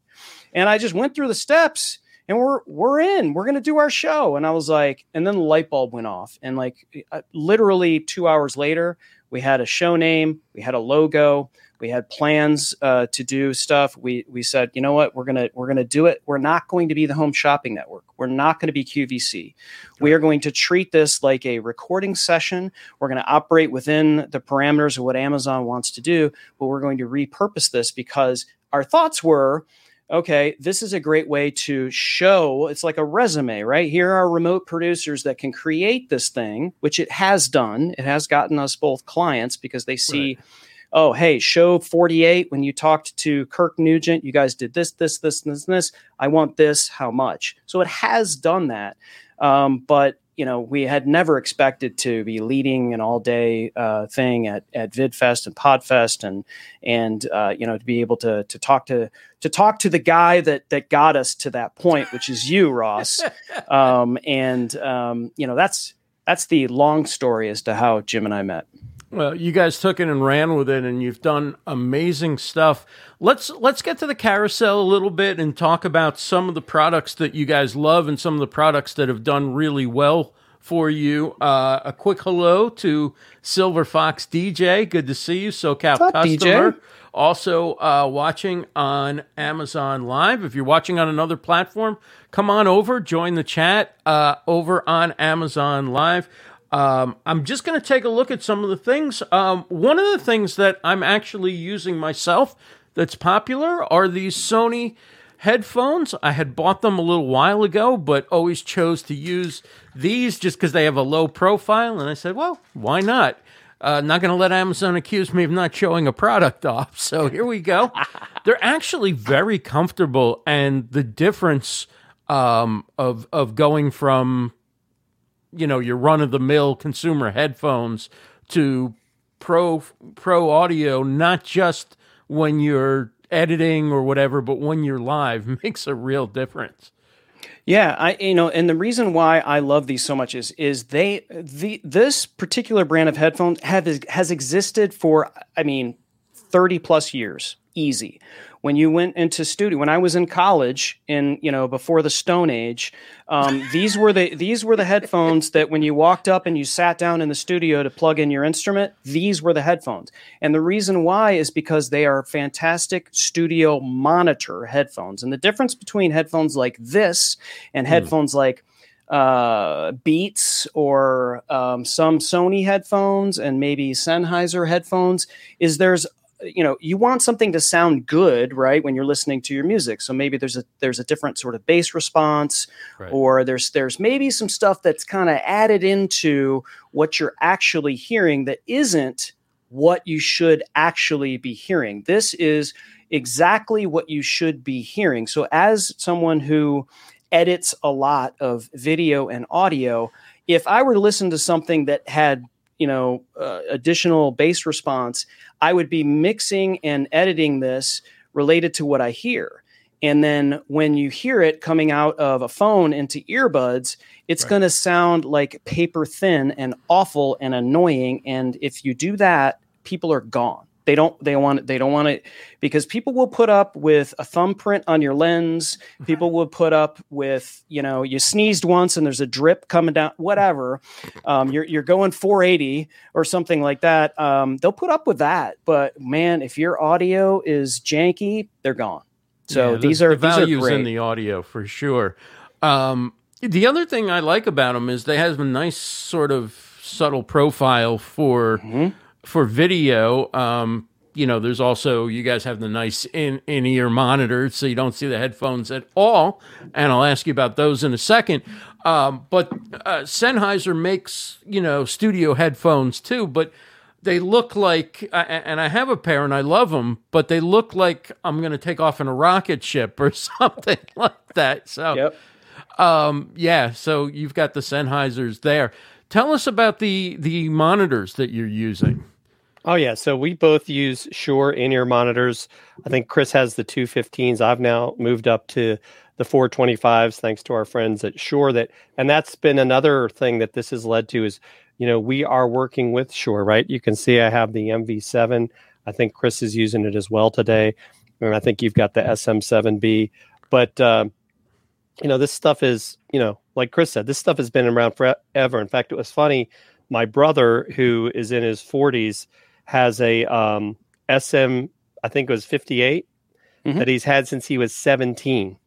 and I just went through the steps and we're we're in we're to do our show. And i was like and then the light bulb went off. And like uh, literally 2 hours later we had a show name we had a logo we had plans uh, to do stuff. We we said you know what? We're to we're to do it. We're not going to be the home shopping network. We're not going to be qvc we are going to treat this like a recording session. We're going to operate within the parameters of what amazon wants to do but we're going to repurpose this because our thoughts were okay, this is a great way to show it's like a resume, right? Here are remote producers that can create this thing, which it has done. It has gotten us both clients because they see, right. oh, hey, show 48, when you talked to Kirk Nugent, you guys did this, this, this, this, this. I want this, how much? So it has done that. Um, but you know, we had never expected to be leading an all day uh, thing at, at VidFest and PodFest and, and, uh, you know, to be able to, to talk to, to talk to the guy that, that got us to that point, which is you, Ross. um, and, um, you know, that's, that's the long story as to how Jim and I met. Well, you guys took it and ran with it, and you've done amazing stuff. Let's let's get to the carousel a little bit and talk about some of the products that you guys love and some of the products that have done really well for you. Uh, a quick hello to Silver Fox DJ. Good to see you, SoCal up, customer. DJ? Also uh, watching on Amazon Live. If you're watching on another platform, come on over, join the chat uh, over on Amazon Live. Um, I'm just going to take a look at some of the things. Um, one of the things that I'm actually using myself that's popular are these Sony headphones. I had bought them a little while ago, but always chose to use these just because they have a low profile. And I said, well, why not? Uh, not going to let Amazon accuse me of not showing a product off. So here we go. They're actually very comfortable, and the difference um, of of going from you know your run of the mill consumer headphones to pro pro audio not just when you're editing or whatever but when you're live makes a real difference. Yeah, I you know, and the reason why I love these so much is is they the this particular brand of headphones have has existed for I mean 30 plus years easy when you went into studio when i was in college in you know before the stone age um, these were the these were the headphones that when you walked up and you sat down in the studio to plug in your instrument these were the headphones and the reason why is because they are fantastic studio monitor headphones and the difference between headphones like this and hmm. headphones mm. like uh, Beats or um, some Sony headphones and maybe Sennheiser headphones is there's you know you want something to sound good right when you're listening to your music. So maybe there's a there's a different sort of bass response right. or there's there's maybe some stuff that's kind of added into what you're actually hearing that isn't what you should actually be hearing. This is exactly what you should be hearing. So as someone who edits a lot of video and audio if i were to listen to something that had you know uh, additional bass response i would be mixing and editing this related to what i hear. And then when you hear it coming out of a phone into earbuds it's right. going to sound like paper thin and awful and annoying. And if you do that people are gone they don't they want they don't want it because people will put up with a thumbprint on your lens. People will put up with you know you sneezed once and there's a drip coming down whatever. Um, you're, you're going 480 or something like that. Um, they'll put up with that but man if your audio is janky they're gone. So yeah, these are the these values are in the audio for sure. Um, the other thing i like about them is they have a nice sort of subtle profile for mm-hmm for video, um, you know, there's also you guys have the nice in in ear monitors, so you don't see the headphones at all. And I'll ask you about those in a second. Um, but uh, Sennheiser makes you know studio headphones too, but they look like, and I have a pair and I love them, but they look like I'm going to take off in a rocket ship or something like that. So, yep. um, yeah. So you've got the Sennheisers there. Tell us about the the monitors that you're using. Oh yeah, so we both use Shure in-ear monitors. I think Chris has the 215s. I've now moved up to the 425s thanks to our friends at Shure that and that's been another thing that this has led to is you know, we are working with Shure, right? You can see I have the MV7. I think Chris is using it as well today. And I think you've got the SM7B. But uh, you know, this stuff is, you know, like Chris said, this stuff has been around forever. In fact, it was funny. My brother, who is in his 40s, has a um, SM, I think it was 58, mm-hmm. that he's had since he was 17.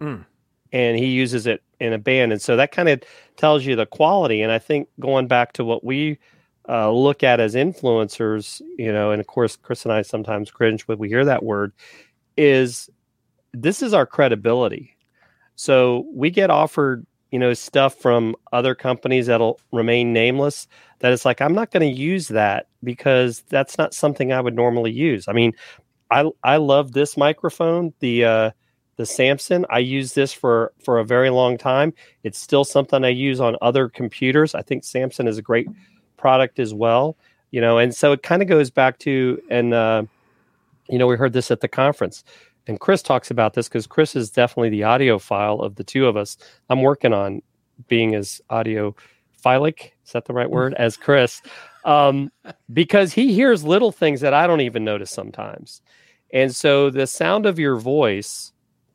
Mm. And he uses it in a band. And so that kind of tells you the quality. And I think going back to what we uh, look at as influencers, you know, and of course, Chris and I sometimes cringe when we hear that word, is this is our credibility. So we get offered you know stuff from other companies that'll remain nameless that it's like i'm not going to use that because that's not something i would normally use. I mean i i love this microphone the uh the samson. I use this for for a very long time. It's still something i use on other computers. I think samson is a great product as well you know and so it kind of goes back to and uh you know we heard this at the conference and Chris talks about this because Chris is definitely the audiophile of the two of us. I'm working on being as audiophilic, is that the right word, as Chris, um, because he hears little things that I don't even notice sometimes. And so the sound of your voice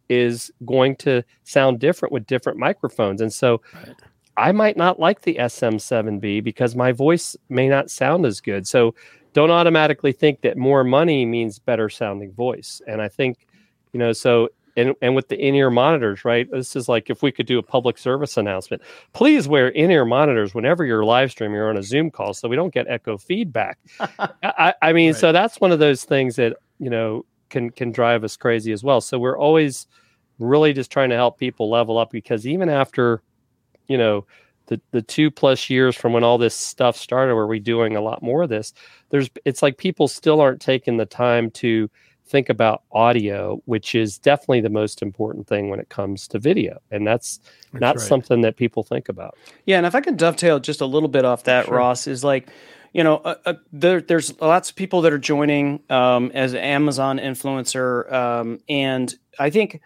is going to sound different with different microphones. And so right. I might not like the SM7B because my voice may not sound as good. So don't automatically think that more money means better sounding voice. And I think you know so and, and with the in-ear monitors right? This is like if we could do a public service announcement. Please wear in-ear monitors whenever you're live streaming or on a zoom call so we don't get echo feedback. I, I, mean right. so that's one of those things that you know can can drive us crazy as well. So we're always really just trying to help people level up because even after you know the, the two plus years from when all this stuff started where we're doing a lot more of this there's it's like people still aren't taking the time to think about audio, which is definitely the most important thing when it comes to video. And that's, that's not right. something that people think about. Yeah. And if I can dovetail just a little bit off that, sure. Ross, is like, you know, uh, uh, there, there's lots of people that are joining um, as Amazon influencer. Um, and I think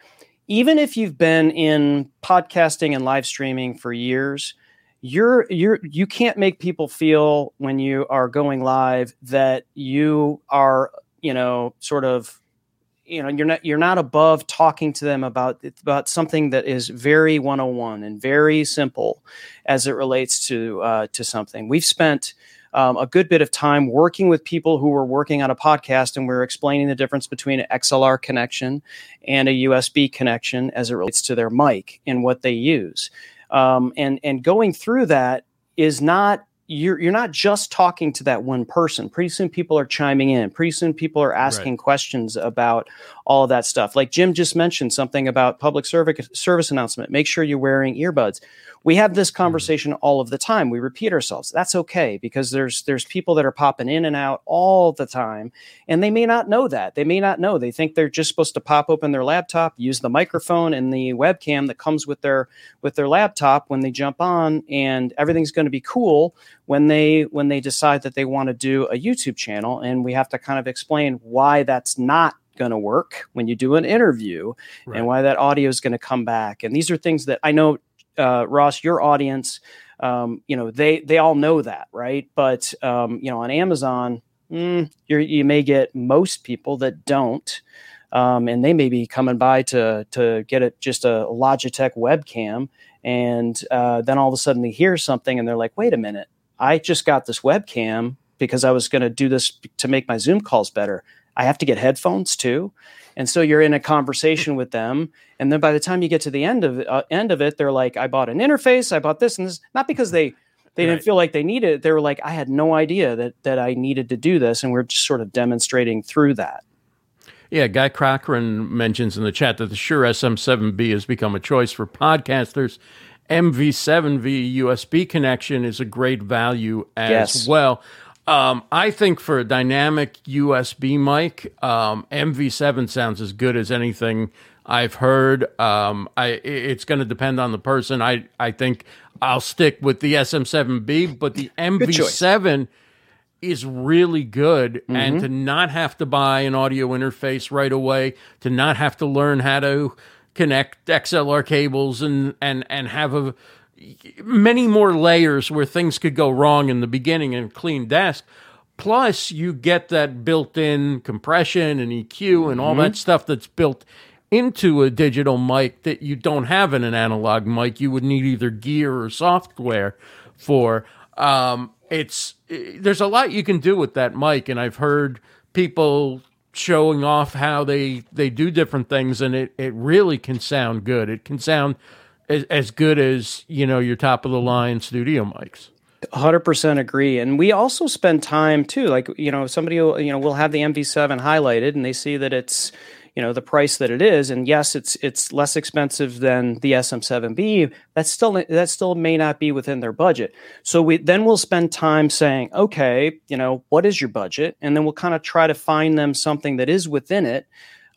even if you've been in podcasting and live streaming for years, you're you're you can't make people feel when you are going live that you are you know sort of you know you're not you're not above talking to them about about something that is very 101 and very simple as it relates to uh, to something we've spent um, a good bit of time working with people who were working on a podcast and we are explaining the difference between an XLR connection and a USB connection as it relates to their mic and what they use. um, and and going through that is not you're you're not just talking to that one person. Pretty soon people are chiming in. Pretty soon people are asking right. questions about all of that stuff. Like Jim just mentioned something about public service service announcement. Make sure you're wearing earbuds we have this mm-hmm. conversation all of the time. We repeat ourselves. That's okay because there's there's people that are popping in and out all the time and they may not know that. They may not know. They think they're just supposed to pop open their laptop use the microphone and the webcam that comes with their with their laptop when they jump on and everything's going to be cool when they when they decide that they want to do a youtube channel and we have to kind of explain why that's not going to work when you do an interview right. and why that audio is going to come back. And these are things that i know uh, Ross, your audience, um, you know, they they all know that, right? But um, you know, on Amazon, mm, you may get most people that don't, um, and they may be coming by to to get it just a Logitech webcam, and uh, then all of a sudden they hear something and they're like, "Wait a minute, I just got this webcam because I was going to do this to make my Zoom calls better. I have to get headphones too." And so you're in a conversation with them, and then by the time you get to the end of it, uh, end of it, they're like, "I bought an interface, I bought this and this." Not because they they right. didn't feel like they needed it. They were like, "I had no idea that that I needed to do this," and we're just sort of demonstrating through that. Yeah, Guy Cochran mentions in the chat that the Shure SM7B has become a choice for podcasters. MV7V USB connection is a great value as yes. well. Um, I think for a dynamic USB mic, um, MV7 sounds as good as anything I've heard. Um, I it's going to depend on the person. I I think I'll stick with the SM7B, but the MV7 is really good, mm-hmm. and to not have to buy an audio interface right away, to not have to learn how to connect XLR cables and and and have a many more layers where things could go wrong in the beginning and clean desk. Plus, you get that built in compression and EQ and all mm-hmm. that stuff that's built into a digital mic that you don't have in an analog mic. You would need either gear or software for. Um, it's there's a lot you can do with that mic, and I've heard people showing off how they they do different things, and it it really can sound good. It can sound as, as good as you know your top of the line studio mics. 100% agree. And we also spend time too like you know somebody will, you know will have the mv7 highlighted and they see that it's you know the price that it is. And yes it's it's less expensive than the sm7b that still that still may not be within their budget. So we then we'll spend time saying okay you know what is your budget? And then we'll kind of try to find them something that is within it.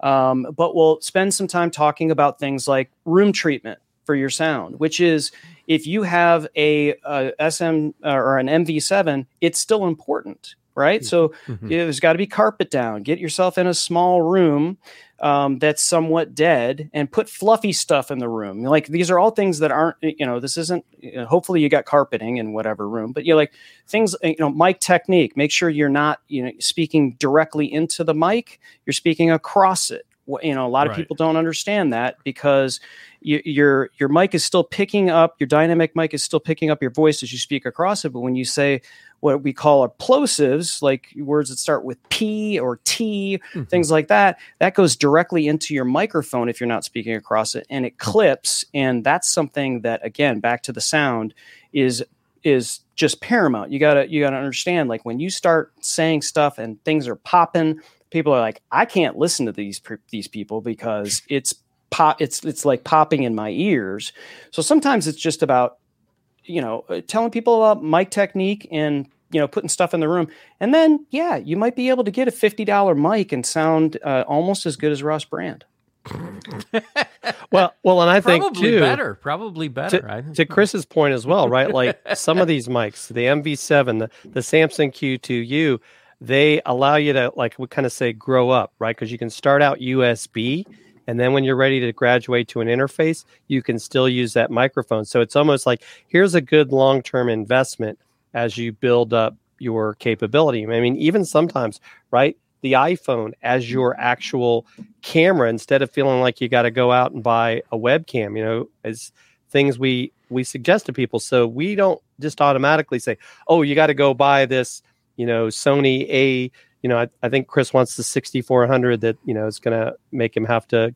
Um, but we'll spend some time talking about things like room treatment for your sound, which is if you have a, a SM uh, or an MV7, it's still important, right? So mm-hmm. there's got to be carpet down. Get yourself in a small room um, that's somewhat dead and put fluffy stuff in the room. Like these are all things that aren't, you know, this isn't, you know, hopefully you got carpeting in whatever room, but you like things, you know, mic technique, make sure you're not, you know, speaking directly into the mic, you're speaking across it you know a lot of right. people don't understand that because you, your your mic is still picking up your dynamic mic is still picking up your voice as you speak across it but when you say what we call plosives like words that start with p or t mm-hmm. things like that that goes directly into your microphone if you're not speaking across it and it hmm. clips and that's something that again back to the sound is is just paramount you gotta you gotta understand like when you start saying stuff and things are popping people are like, I can't listen to these these people because it's pop it's it's like popping in my ears. So sometimes it's just about you know uh, telling people about mic technique and you know putting stuff in the room, and then yeah, you might be able to get a fifty dollar mic and sound uh, almost as good as Ross Brand. well, well, and I probably think too better, probably better. To, to, Chris's point as well, right? Like some of these mics, the MV7, the, the Samson Q2U, they allow you to like we kind of say grow up, right? Because you can start out USB and then when you're ready to graduate to an interface, you can still use that microphone. So it's almost like here's a good long-term investment as you build up your capability. I mean, even sometimes, right? The iPhone as mm-hmm. your actual camera instead of feeling like you got to go out and buy a webcam, you know, as things we we suggest to people. So we don't just automatically say, "Oh, you got to go buy this you know, Sony A, you know, I, I think Chris wants the 6400 that, you know, is going to make him have to,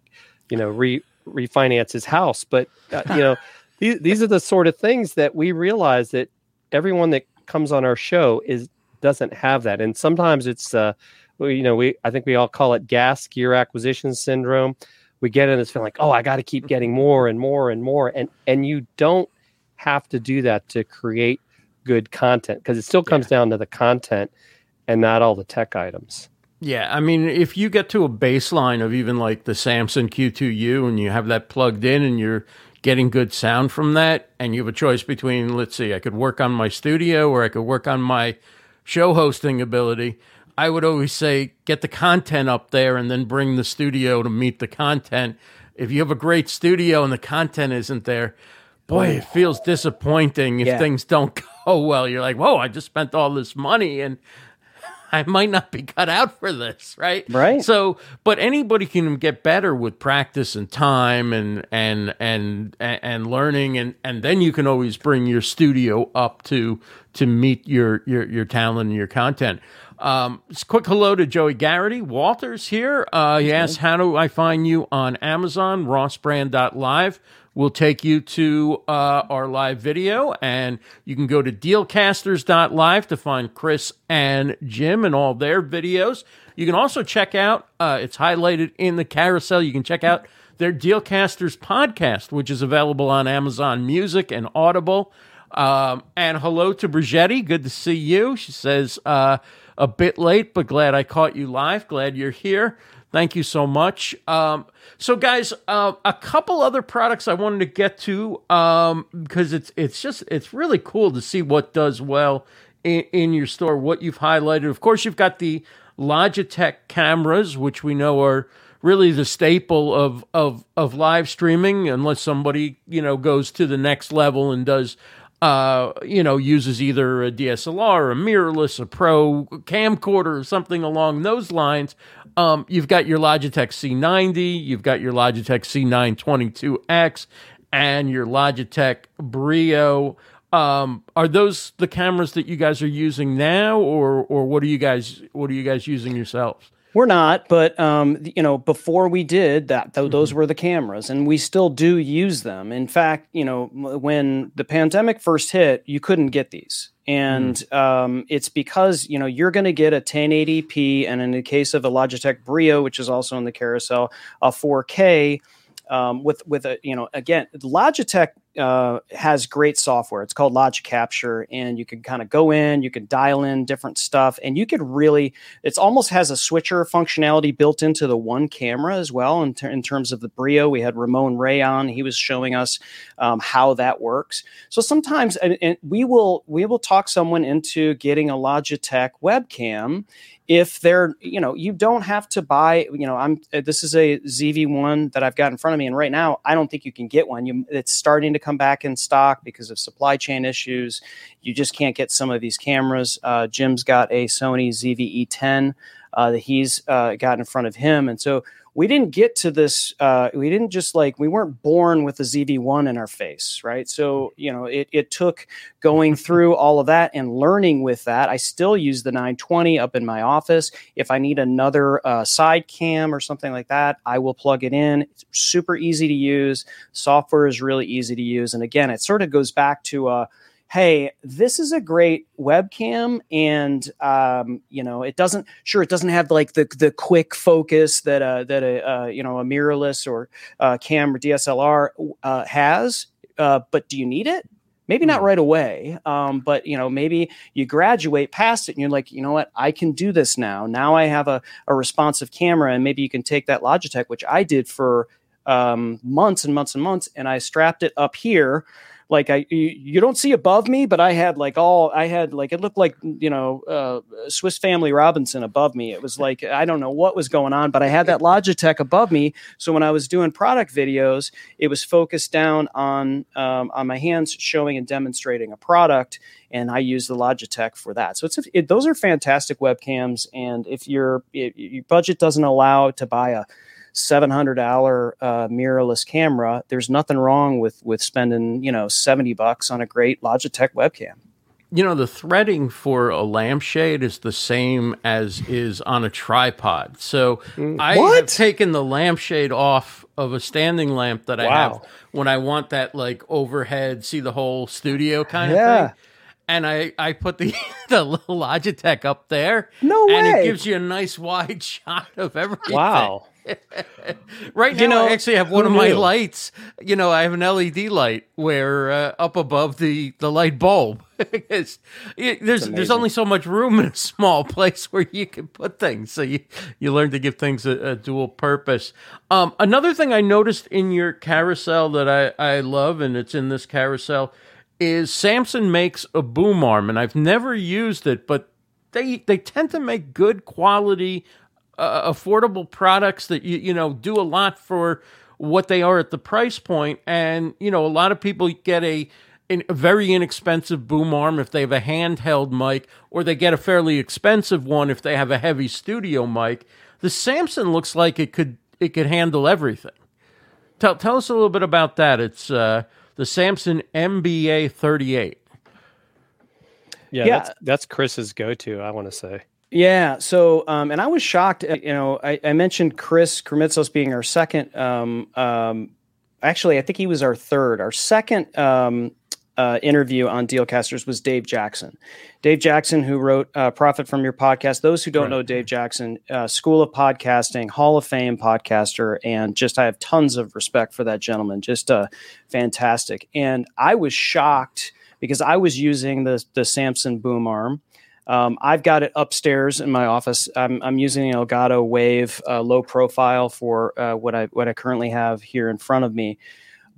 you know, re refinance his house. But, uh, you know, these, these are the sort of things that we realize that everyone that comes on our show is doesn't have that, and sometimes it's uh, you know we I think we all call it gas gear acquisition syndrome. We get in this feeling like, oh, I got to keep getting more and more and more, and and you don't have to do that to create good content because it still comes yeah. down to the content and not all the tech items. Yeah, I mean, if you get to a baseline of even like the Samson Q2U and you have that plugged in and you're getting good sound from that, and you have a choice between, let's see, I could work on my studio or I could work on my show hosting ability. I would always say get the content up there and then bring the studio to meet the content. If you have a great studio and the content isn't there, boy, it feels disappointing if yeah. things don't go well. You're like, whoa, I just spent all this money and I might not be cut out for this, right? Right. So, but anybody can get better with practice and time and and and and learning, and and then you can always bring your studio up to to meet your your your talent and your content. Um, quick hello to Joey Garrity. Walter's here. Uh, he asked, How do I find you on Amazon? Rossbrand.live will take you to uh, our live video, and you can go to dealcasters.live to find Chris and Jim and all their videos. You can also check out, uh, it's highlighted in the carousel, you can check out their Dealcasters podcast, which is available on Amazon Music and Audible. Um, and hello to Brigetti. Good to see you. She says, uh, a bit late, but glad I caught you live. Glad you're here. Thank you so much. Um, so, guys, uh, a couple other products I wanted to get to um, because it's it's just it's really cool to see what does well in, in, your store. What you've highlighted, of course, you've got the Logitech cameras, which we know are really the staple of of of live streaming, unless somebody you know goes to the next level and does uh, you know, uses either a DSLR, a mirrorless, a pro camcorder, or something along those lines. Um, you've got your Logitech C90, you've got your Logitech C922X, and your Logitech Brio. Um, are those the cameras that you guys are using now, or or what are you guys what are you guys using yourselves? We're not, but um, you know, before we did that, th- those mm-hmm. were the cameras, and we still do use them. In fact, you know, when the pandemic first hit, you couldn't get these, and mm. um, it's because you know you're going to get a 1080p, and in the case of a Logitech Brio, which is also in the carousel, a 4K um, with with a you know again Logitech uh, has great software. It's called Logi Capture, and you can kind of go in, you can dial in different stuff, and you could really. It's almost has a switcher functionality built into the one camera as well. In, ter- in terms of the Brio, we had Ramon Ray on. He was showing us um, how that works. So sometimes, and, and we will we will talk someone into getting a Logitech webcam if they're you know you don't have to buy you know i'm this is a zv1 that i've got in front of me and right now i don't think you can get one you it's starting to come back in stock because of supply chain issues. You just can't get some of these cameras. Uh, jim's got a sony zve10 uh, that he's uh, got in front of him. And so we didn't get to this uh, we didn't just like we weren't born with the zv1 in our face right? So you know it, it took going through all of that and learning with that. I still use the 920 up in my office. If i need another uh, side cam or something like that i will plug it in. It's super easy to use. Software is really easy to use. And again it sort of goes back to uh, hey, this is a great webcam, and um, you know, it doesn't sure it doesn't have like the the quick focus that uh, that a uh, you know a mirrorless or uh, camera DSLR uh, has, uh, but do you need it? Maybe not hmm. right away, um, but you know, maybe you graduate past it and you're like, you know what, I can do this now. Now I have a, a responsive camera, and maybe you can take that Logitech, which I did for um, months and months and months, and I strapped it up here like I you, you, don't see above me, but I had like all I had like it looked like you know uh, Swiss Family Robinson above me. It was like I don't know what was going on, but I had that Logitech above me. So when I was doing product videos, it was focused down on um, on my hands showing and demonstrating a product, and I use the Logitech for that. So it's it, those are fantastic webcams, and if your your budget doesn't allow to buy a $700 uh, mirrorless camera, there's nothing wrong with with spending you know 70 bucks on a great Logitech webcam. you know, the threading for a lampshade is the same as is on a tripod. So I What? have taken the lampshade off of a standing lamp that I have when I want that like overhead, see the whole studio kind of thing. And I, I put the the Logitech up there. No way! And it gives you a nice wide shot of everything. Wow. Right now, You know, I actually have one of my knew? lights. You know, I have an LED light where uh, up above the, the light bulb. It- there's there's only so much room in a small place where you can put things. So you you learn to give things a, a dual purpose. Um, another thing I noticed in your carousel that I I love, and it's in this carousel, is Samson makes a boom arm, and I've never used it, but they they tend to make good quality uh, affordable products that you you know do a lot for what they are at the price point and you know a lot of people get a, an- a very inexpensive boom arm if they have a handheld mic or they get a fairly expensive one if they have a heavy studio mic the Samson looks like it could it could handle everything tell tell us a little bit about that it's uh the Samson MBA 38 Yeah, Yeah. That's, that's Chris's go-to. I want to say. Yeah. So, um, and I was shocked. uh, You know, I, I mentioned Chris Krimitsos being our second. Um, um, actually, I think he was our third. Our second um, uh, interview on Dealcasters was Dave Jackson. Dave Jackson, who wrote uh, "Profit from Your Podcast." Those who don't Right. know Dave Jackson, uh, School of Podcasting, Hall of Fame podcaster, and just I have tons of respect for that gentleman. Just uh, fantastic. And I was shocked because I was using the the Samson boom arm. Um, I've got it upstairs in my office. I'm, I'm using an Elgato Wave uh, low profile for uh, what I what I currently have here in front of me.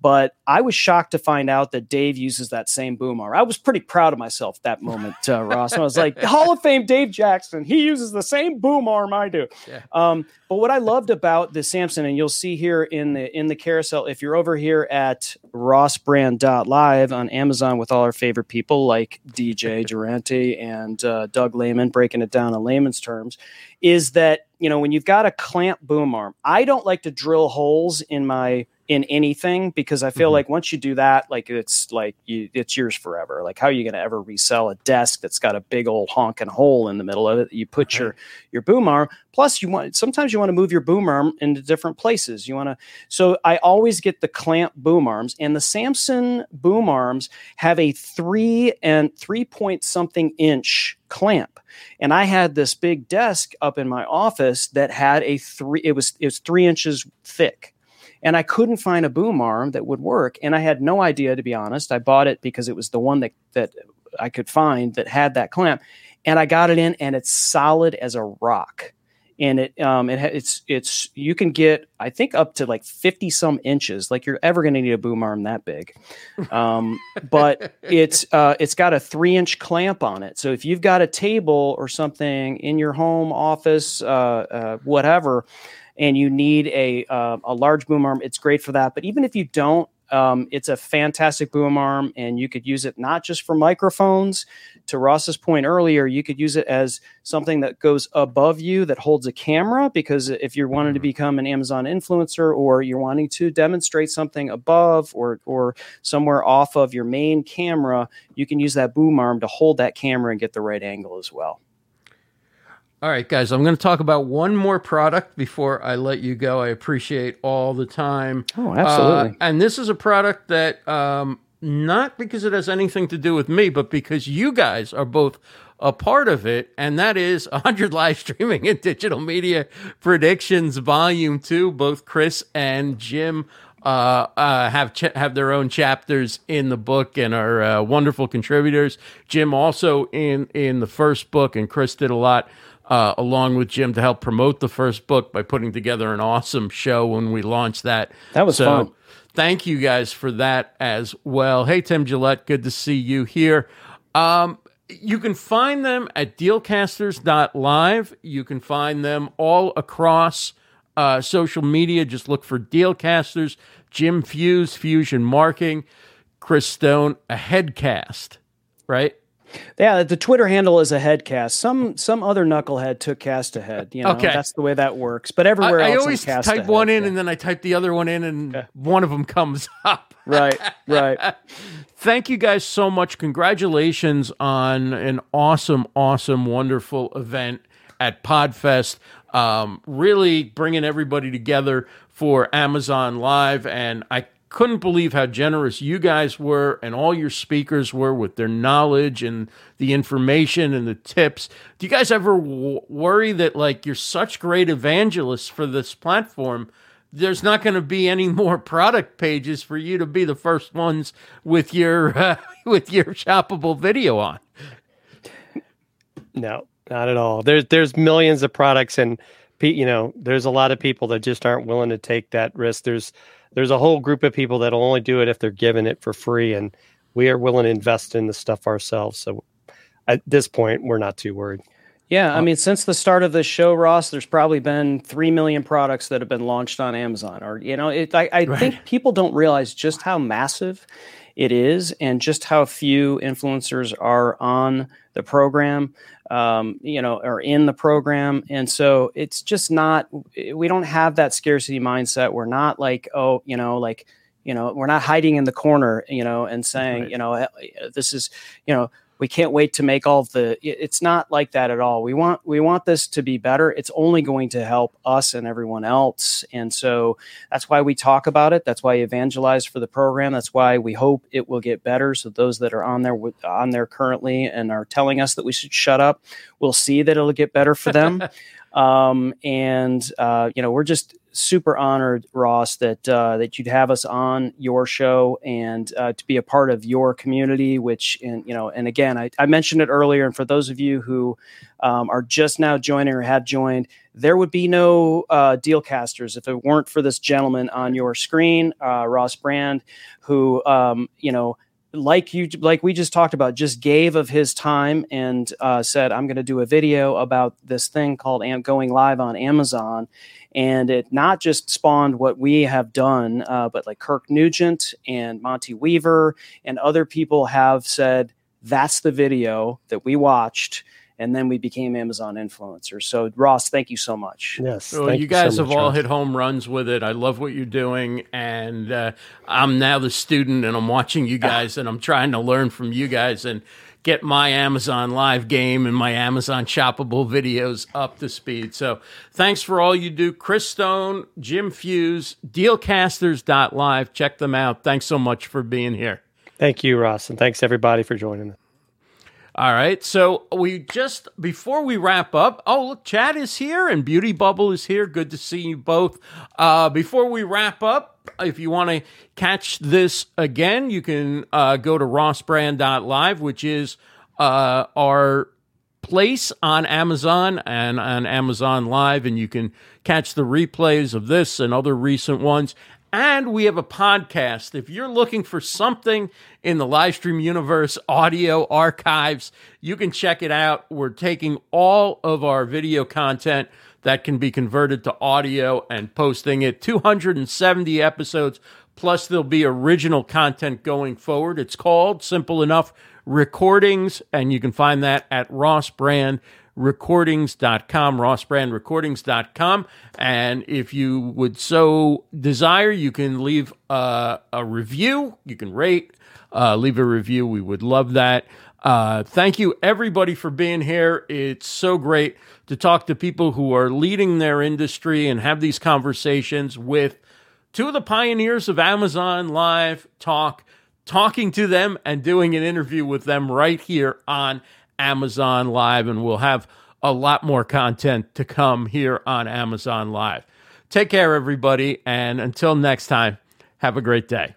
But I was shocked to find out that Dave uses that same boom arm. I was pretty proud of myself that moment, uh, Ross. I was like, Hall of Fame Dave Jackson. He uses the same boom arm I do. Yeah. Um, but what I loved about the Samson, and you'll see here in the in the carousel, if you're over here at rossbrand.live on Amazon with all our favorite people like DJ Durante and uh, Doug Lehman, breaking it down in layman's terms, is that you know when you've got a clamp boom arm, I don't like to drill holes in my in anything because I feel Mhm. like once you do that, like it's like you, it's yours forever. Like how are you going to ever resell a desk that's got a big old honking hole in the middle of it? You put your your boom arm. Plus, you want sometimes you want to move your boom arm into different places. You want to. So I always get the clamp boom arms, and the Samson boom arms have a three and three point something inch clamp. And I had this big desk up in my office that had a three. It was it was three inches thick and I couldn't find a boom arm that would work. And I had no idea, to be honest. I bought it because it was the one that that I could find that had that clamp, and I got it in, and it's solid as a rock. And it um it it's it's you can get I think up to like fifty some inches. Like you're ever going to need a boom arm that big, um, but it's uh it's got a three inch clamp on it. So if you've got a table or something in your home office, uh, uh whatever, and you need a uh, a large boom arm, it's great for that. But even if you don't, um, it's a fantastic boom arm, and you could use it not just for microphones. To Ross's point earlier, you could use it as something that goes above you that holds a camera. Because if you're wanting to become an Amazon influencer, or you're wanting to demonstrate something above or or somewhere off of your main camera, you can use that boom arm to hold that camera and get the right angle as well. All right, guys, I'm going to talk about one more product before I let you go. I appreciate all the time. Oh, absolutely. Uh, and this is a product that, um, not because it has anything to do with me, but because you guys are both a part of it, and that is 100 Live Streaming and Digital Media Predictions Volume 2. Both Chris and Jim uh, uh, have ch- have their own chapters in the book and are uh, wonderful contributors. Jim also in in the first book, and Chris did a lot uh, along with Jim to help promote the first book by putting together an awesome show when we launched that. That was so, fun. Thank you guys for that as well. Hey, Tim Gillette, good to see you here. Um, you can find them at dealcasters.live. You can find them all across uh, social media. Just look for Dealcasters, Jim Fuhs, Fuhsion Marking, Chris Stone, a headcast, right? Yeah, the Twitter handle is a headcast. Some some other knucklehead took cast ahead. You know, Okay. that's the way that works. But everywhere I, I else, I'm always cast type ahead, one in yeah. and then I type the other one in, and one of them comes up. right, right. Thank you guys so much. Congratulations on an awesome, awesome, wonderful event at Podfest. Um, really bringing everybody together for Amazon Live. And I couldn't believe how generous you guys were and all your speakers were with their knowledge and the information and the tips. Do you guys ever w- worry that, like, you're such great evangelists for this platform? there's not going to be any more product pages for you to be the first ones with your uh, with your shoppable video on. No, not at all. There's there's millions of products, and you know, there's a lot of people that just aren't willing to take that risk. There's there's a whole group of people that'll only do it if they're given it for free, and we are willing to invest in the stuff ourselves. So at this point, we're not too worried. Yeah, I uh, mean, since the start of this show, Ross, there's probably been three million products that have been launched on Amazon. Or you know, it, I, I think people don't realize just how massive it is, and just how few influencers are on the program. Um, you know, or in the program, and so it's just not. We don't have that scarcity mindset. We're not like, oh, you know, like you know, we're not hiding in the corner, you know, and saying, Right. you know, "Eh, this is, you know, we can't wait to make all of the it's not like that at all. We want we want this to be better. It's only going to help us and everyone else. And so that's why we talk about it. That's why we evangelize for the program. That's why we hope it will get better. So those that are on there on there currently and are telling us that we should shut up we'll see that it'll get better for them. Um, and uh, you know we're just super honored ross that uh, that you'd have us on your show and uh, to be a part of your community which and you know and again I, I mentioned it earlier and for those of you who um, are just now joining or have joined there would be no uh, Dealcasters if it weren't for this gentleman on your screen uh, ross brand who um, you know like you like we just talked about just gave of his time and uh, said i'm going to do a video about this thing called Am- going live on amazon and it not just spawned what we have done uh, but like kirk nugent and monty weaver and other people have said that's the video that we watched and then we became amazon influencers so ross thank you so much Yes, Well, thank you so guys have much, all Ross. hit home runs with it. I love what you're doing, and uh, I'm now the student, and I'm watching you guys, and I'm trying to learn from you guys and get my Amazon Live game and my Amazon shoppable videos up to speed. So, thanks for all you do, Chris Stone, Jim Fuhs, Dealcasters.live. Check them out. Thanks so much for being here. Thank you, Ross, and thanks everybody for joining us. All right. So we just before we wrap up. Oh, look, Chad is here and Beauty Bubble is here. Good to see you both. Uh, before we wrap up, if you want to catch this again, you can uh, go to rossbrand.live, which is uh, our place on Amazon and on Amazon Live, and you can catch the replays of this and other recent ones. And we have a podcast. If you're looking for something in the live stream universe audio archives, you can check it out. We're taking all of our video content that can be converted to audio and posting it. 270 episodes plus there'll be original content going forward. It's called simple enough recordings and you can find that at rossbrandrecordings.com rossbrandrecordings.com and if you would so desire you can leave uh, a review. You can rate uh, leave a review. We would love that uh, thank you everybody for being here it's so great to talk to people who are leading their industry and have these conversations with two of the pioneers of Amazon Live Talk, talking to them and doing an interview with them right here on Amazon Live. And we'll have a lot more content to come here on Amazon Live. Take care, everybody. And until next time, have a great day.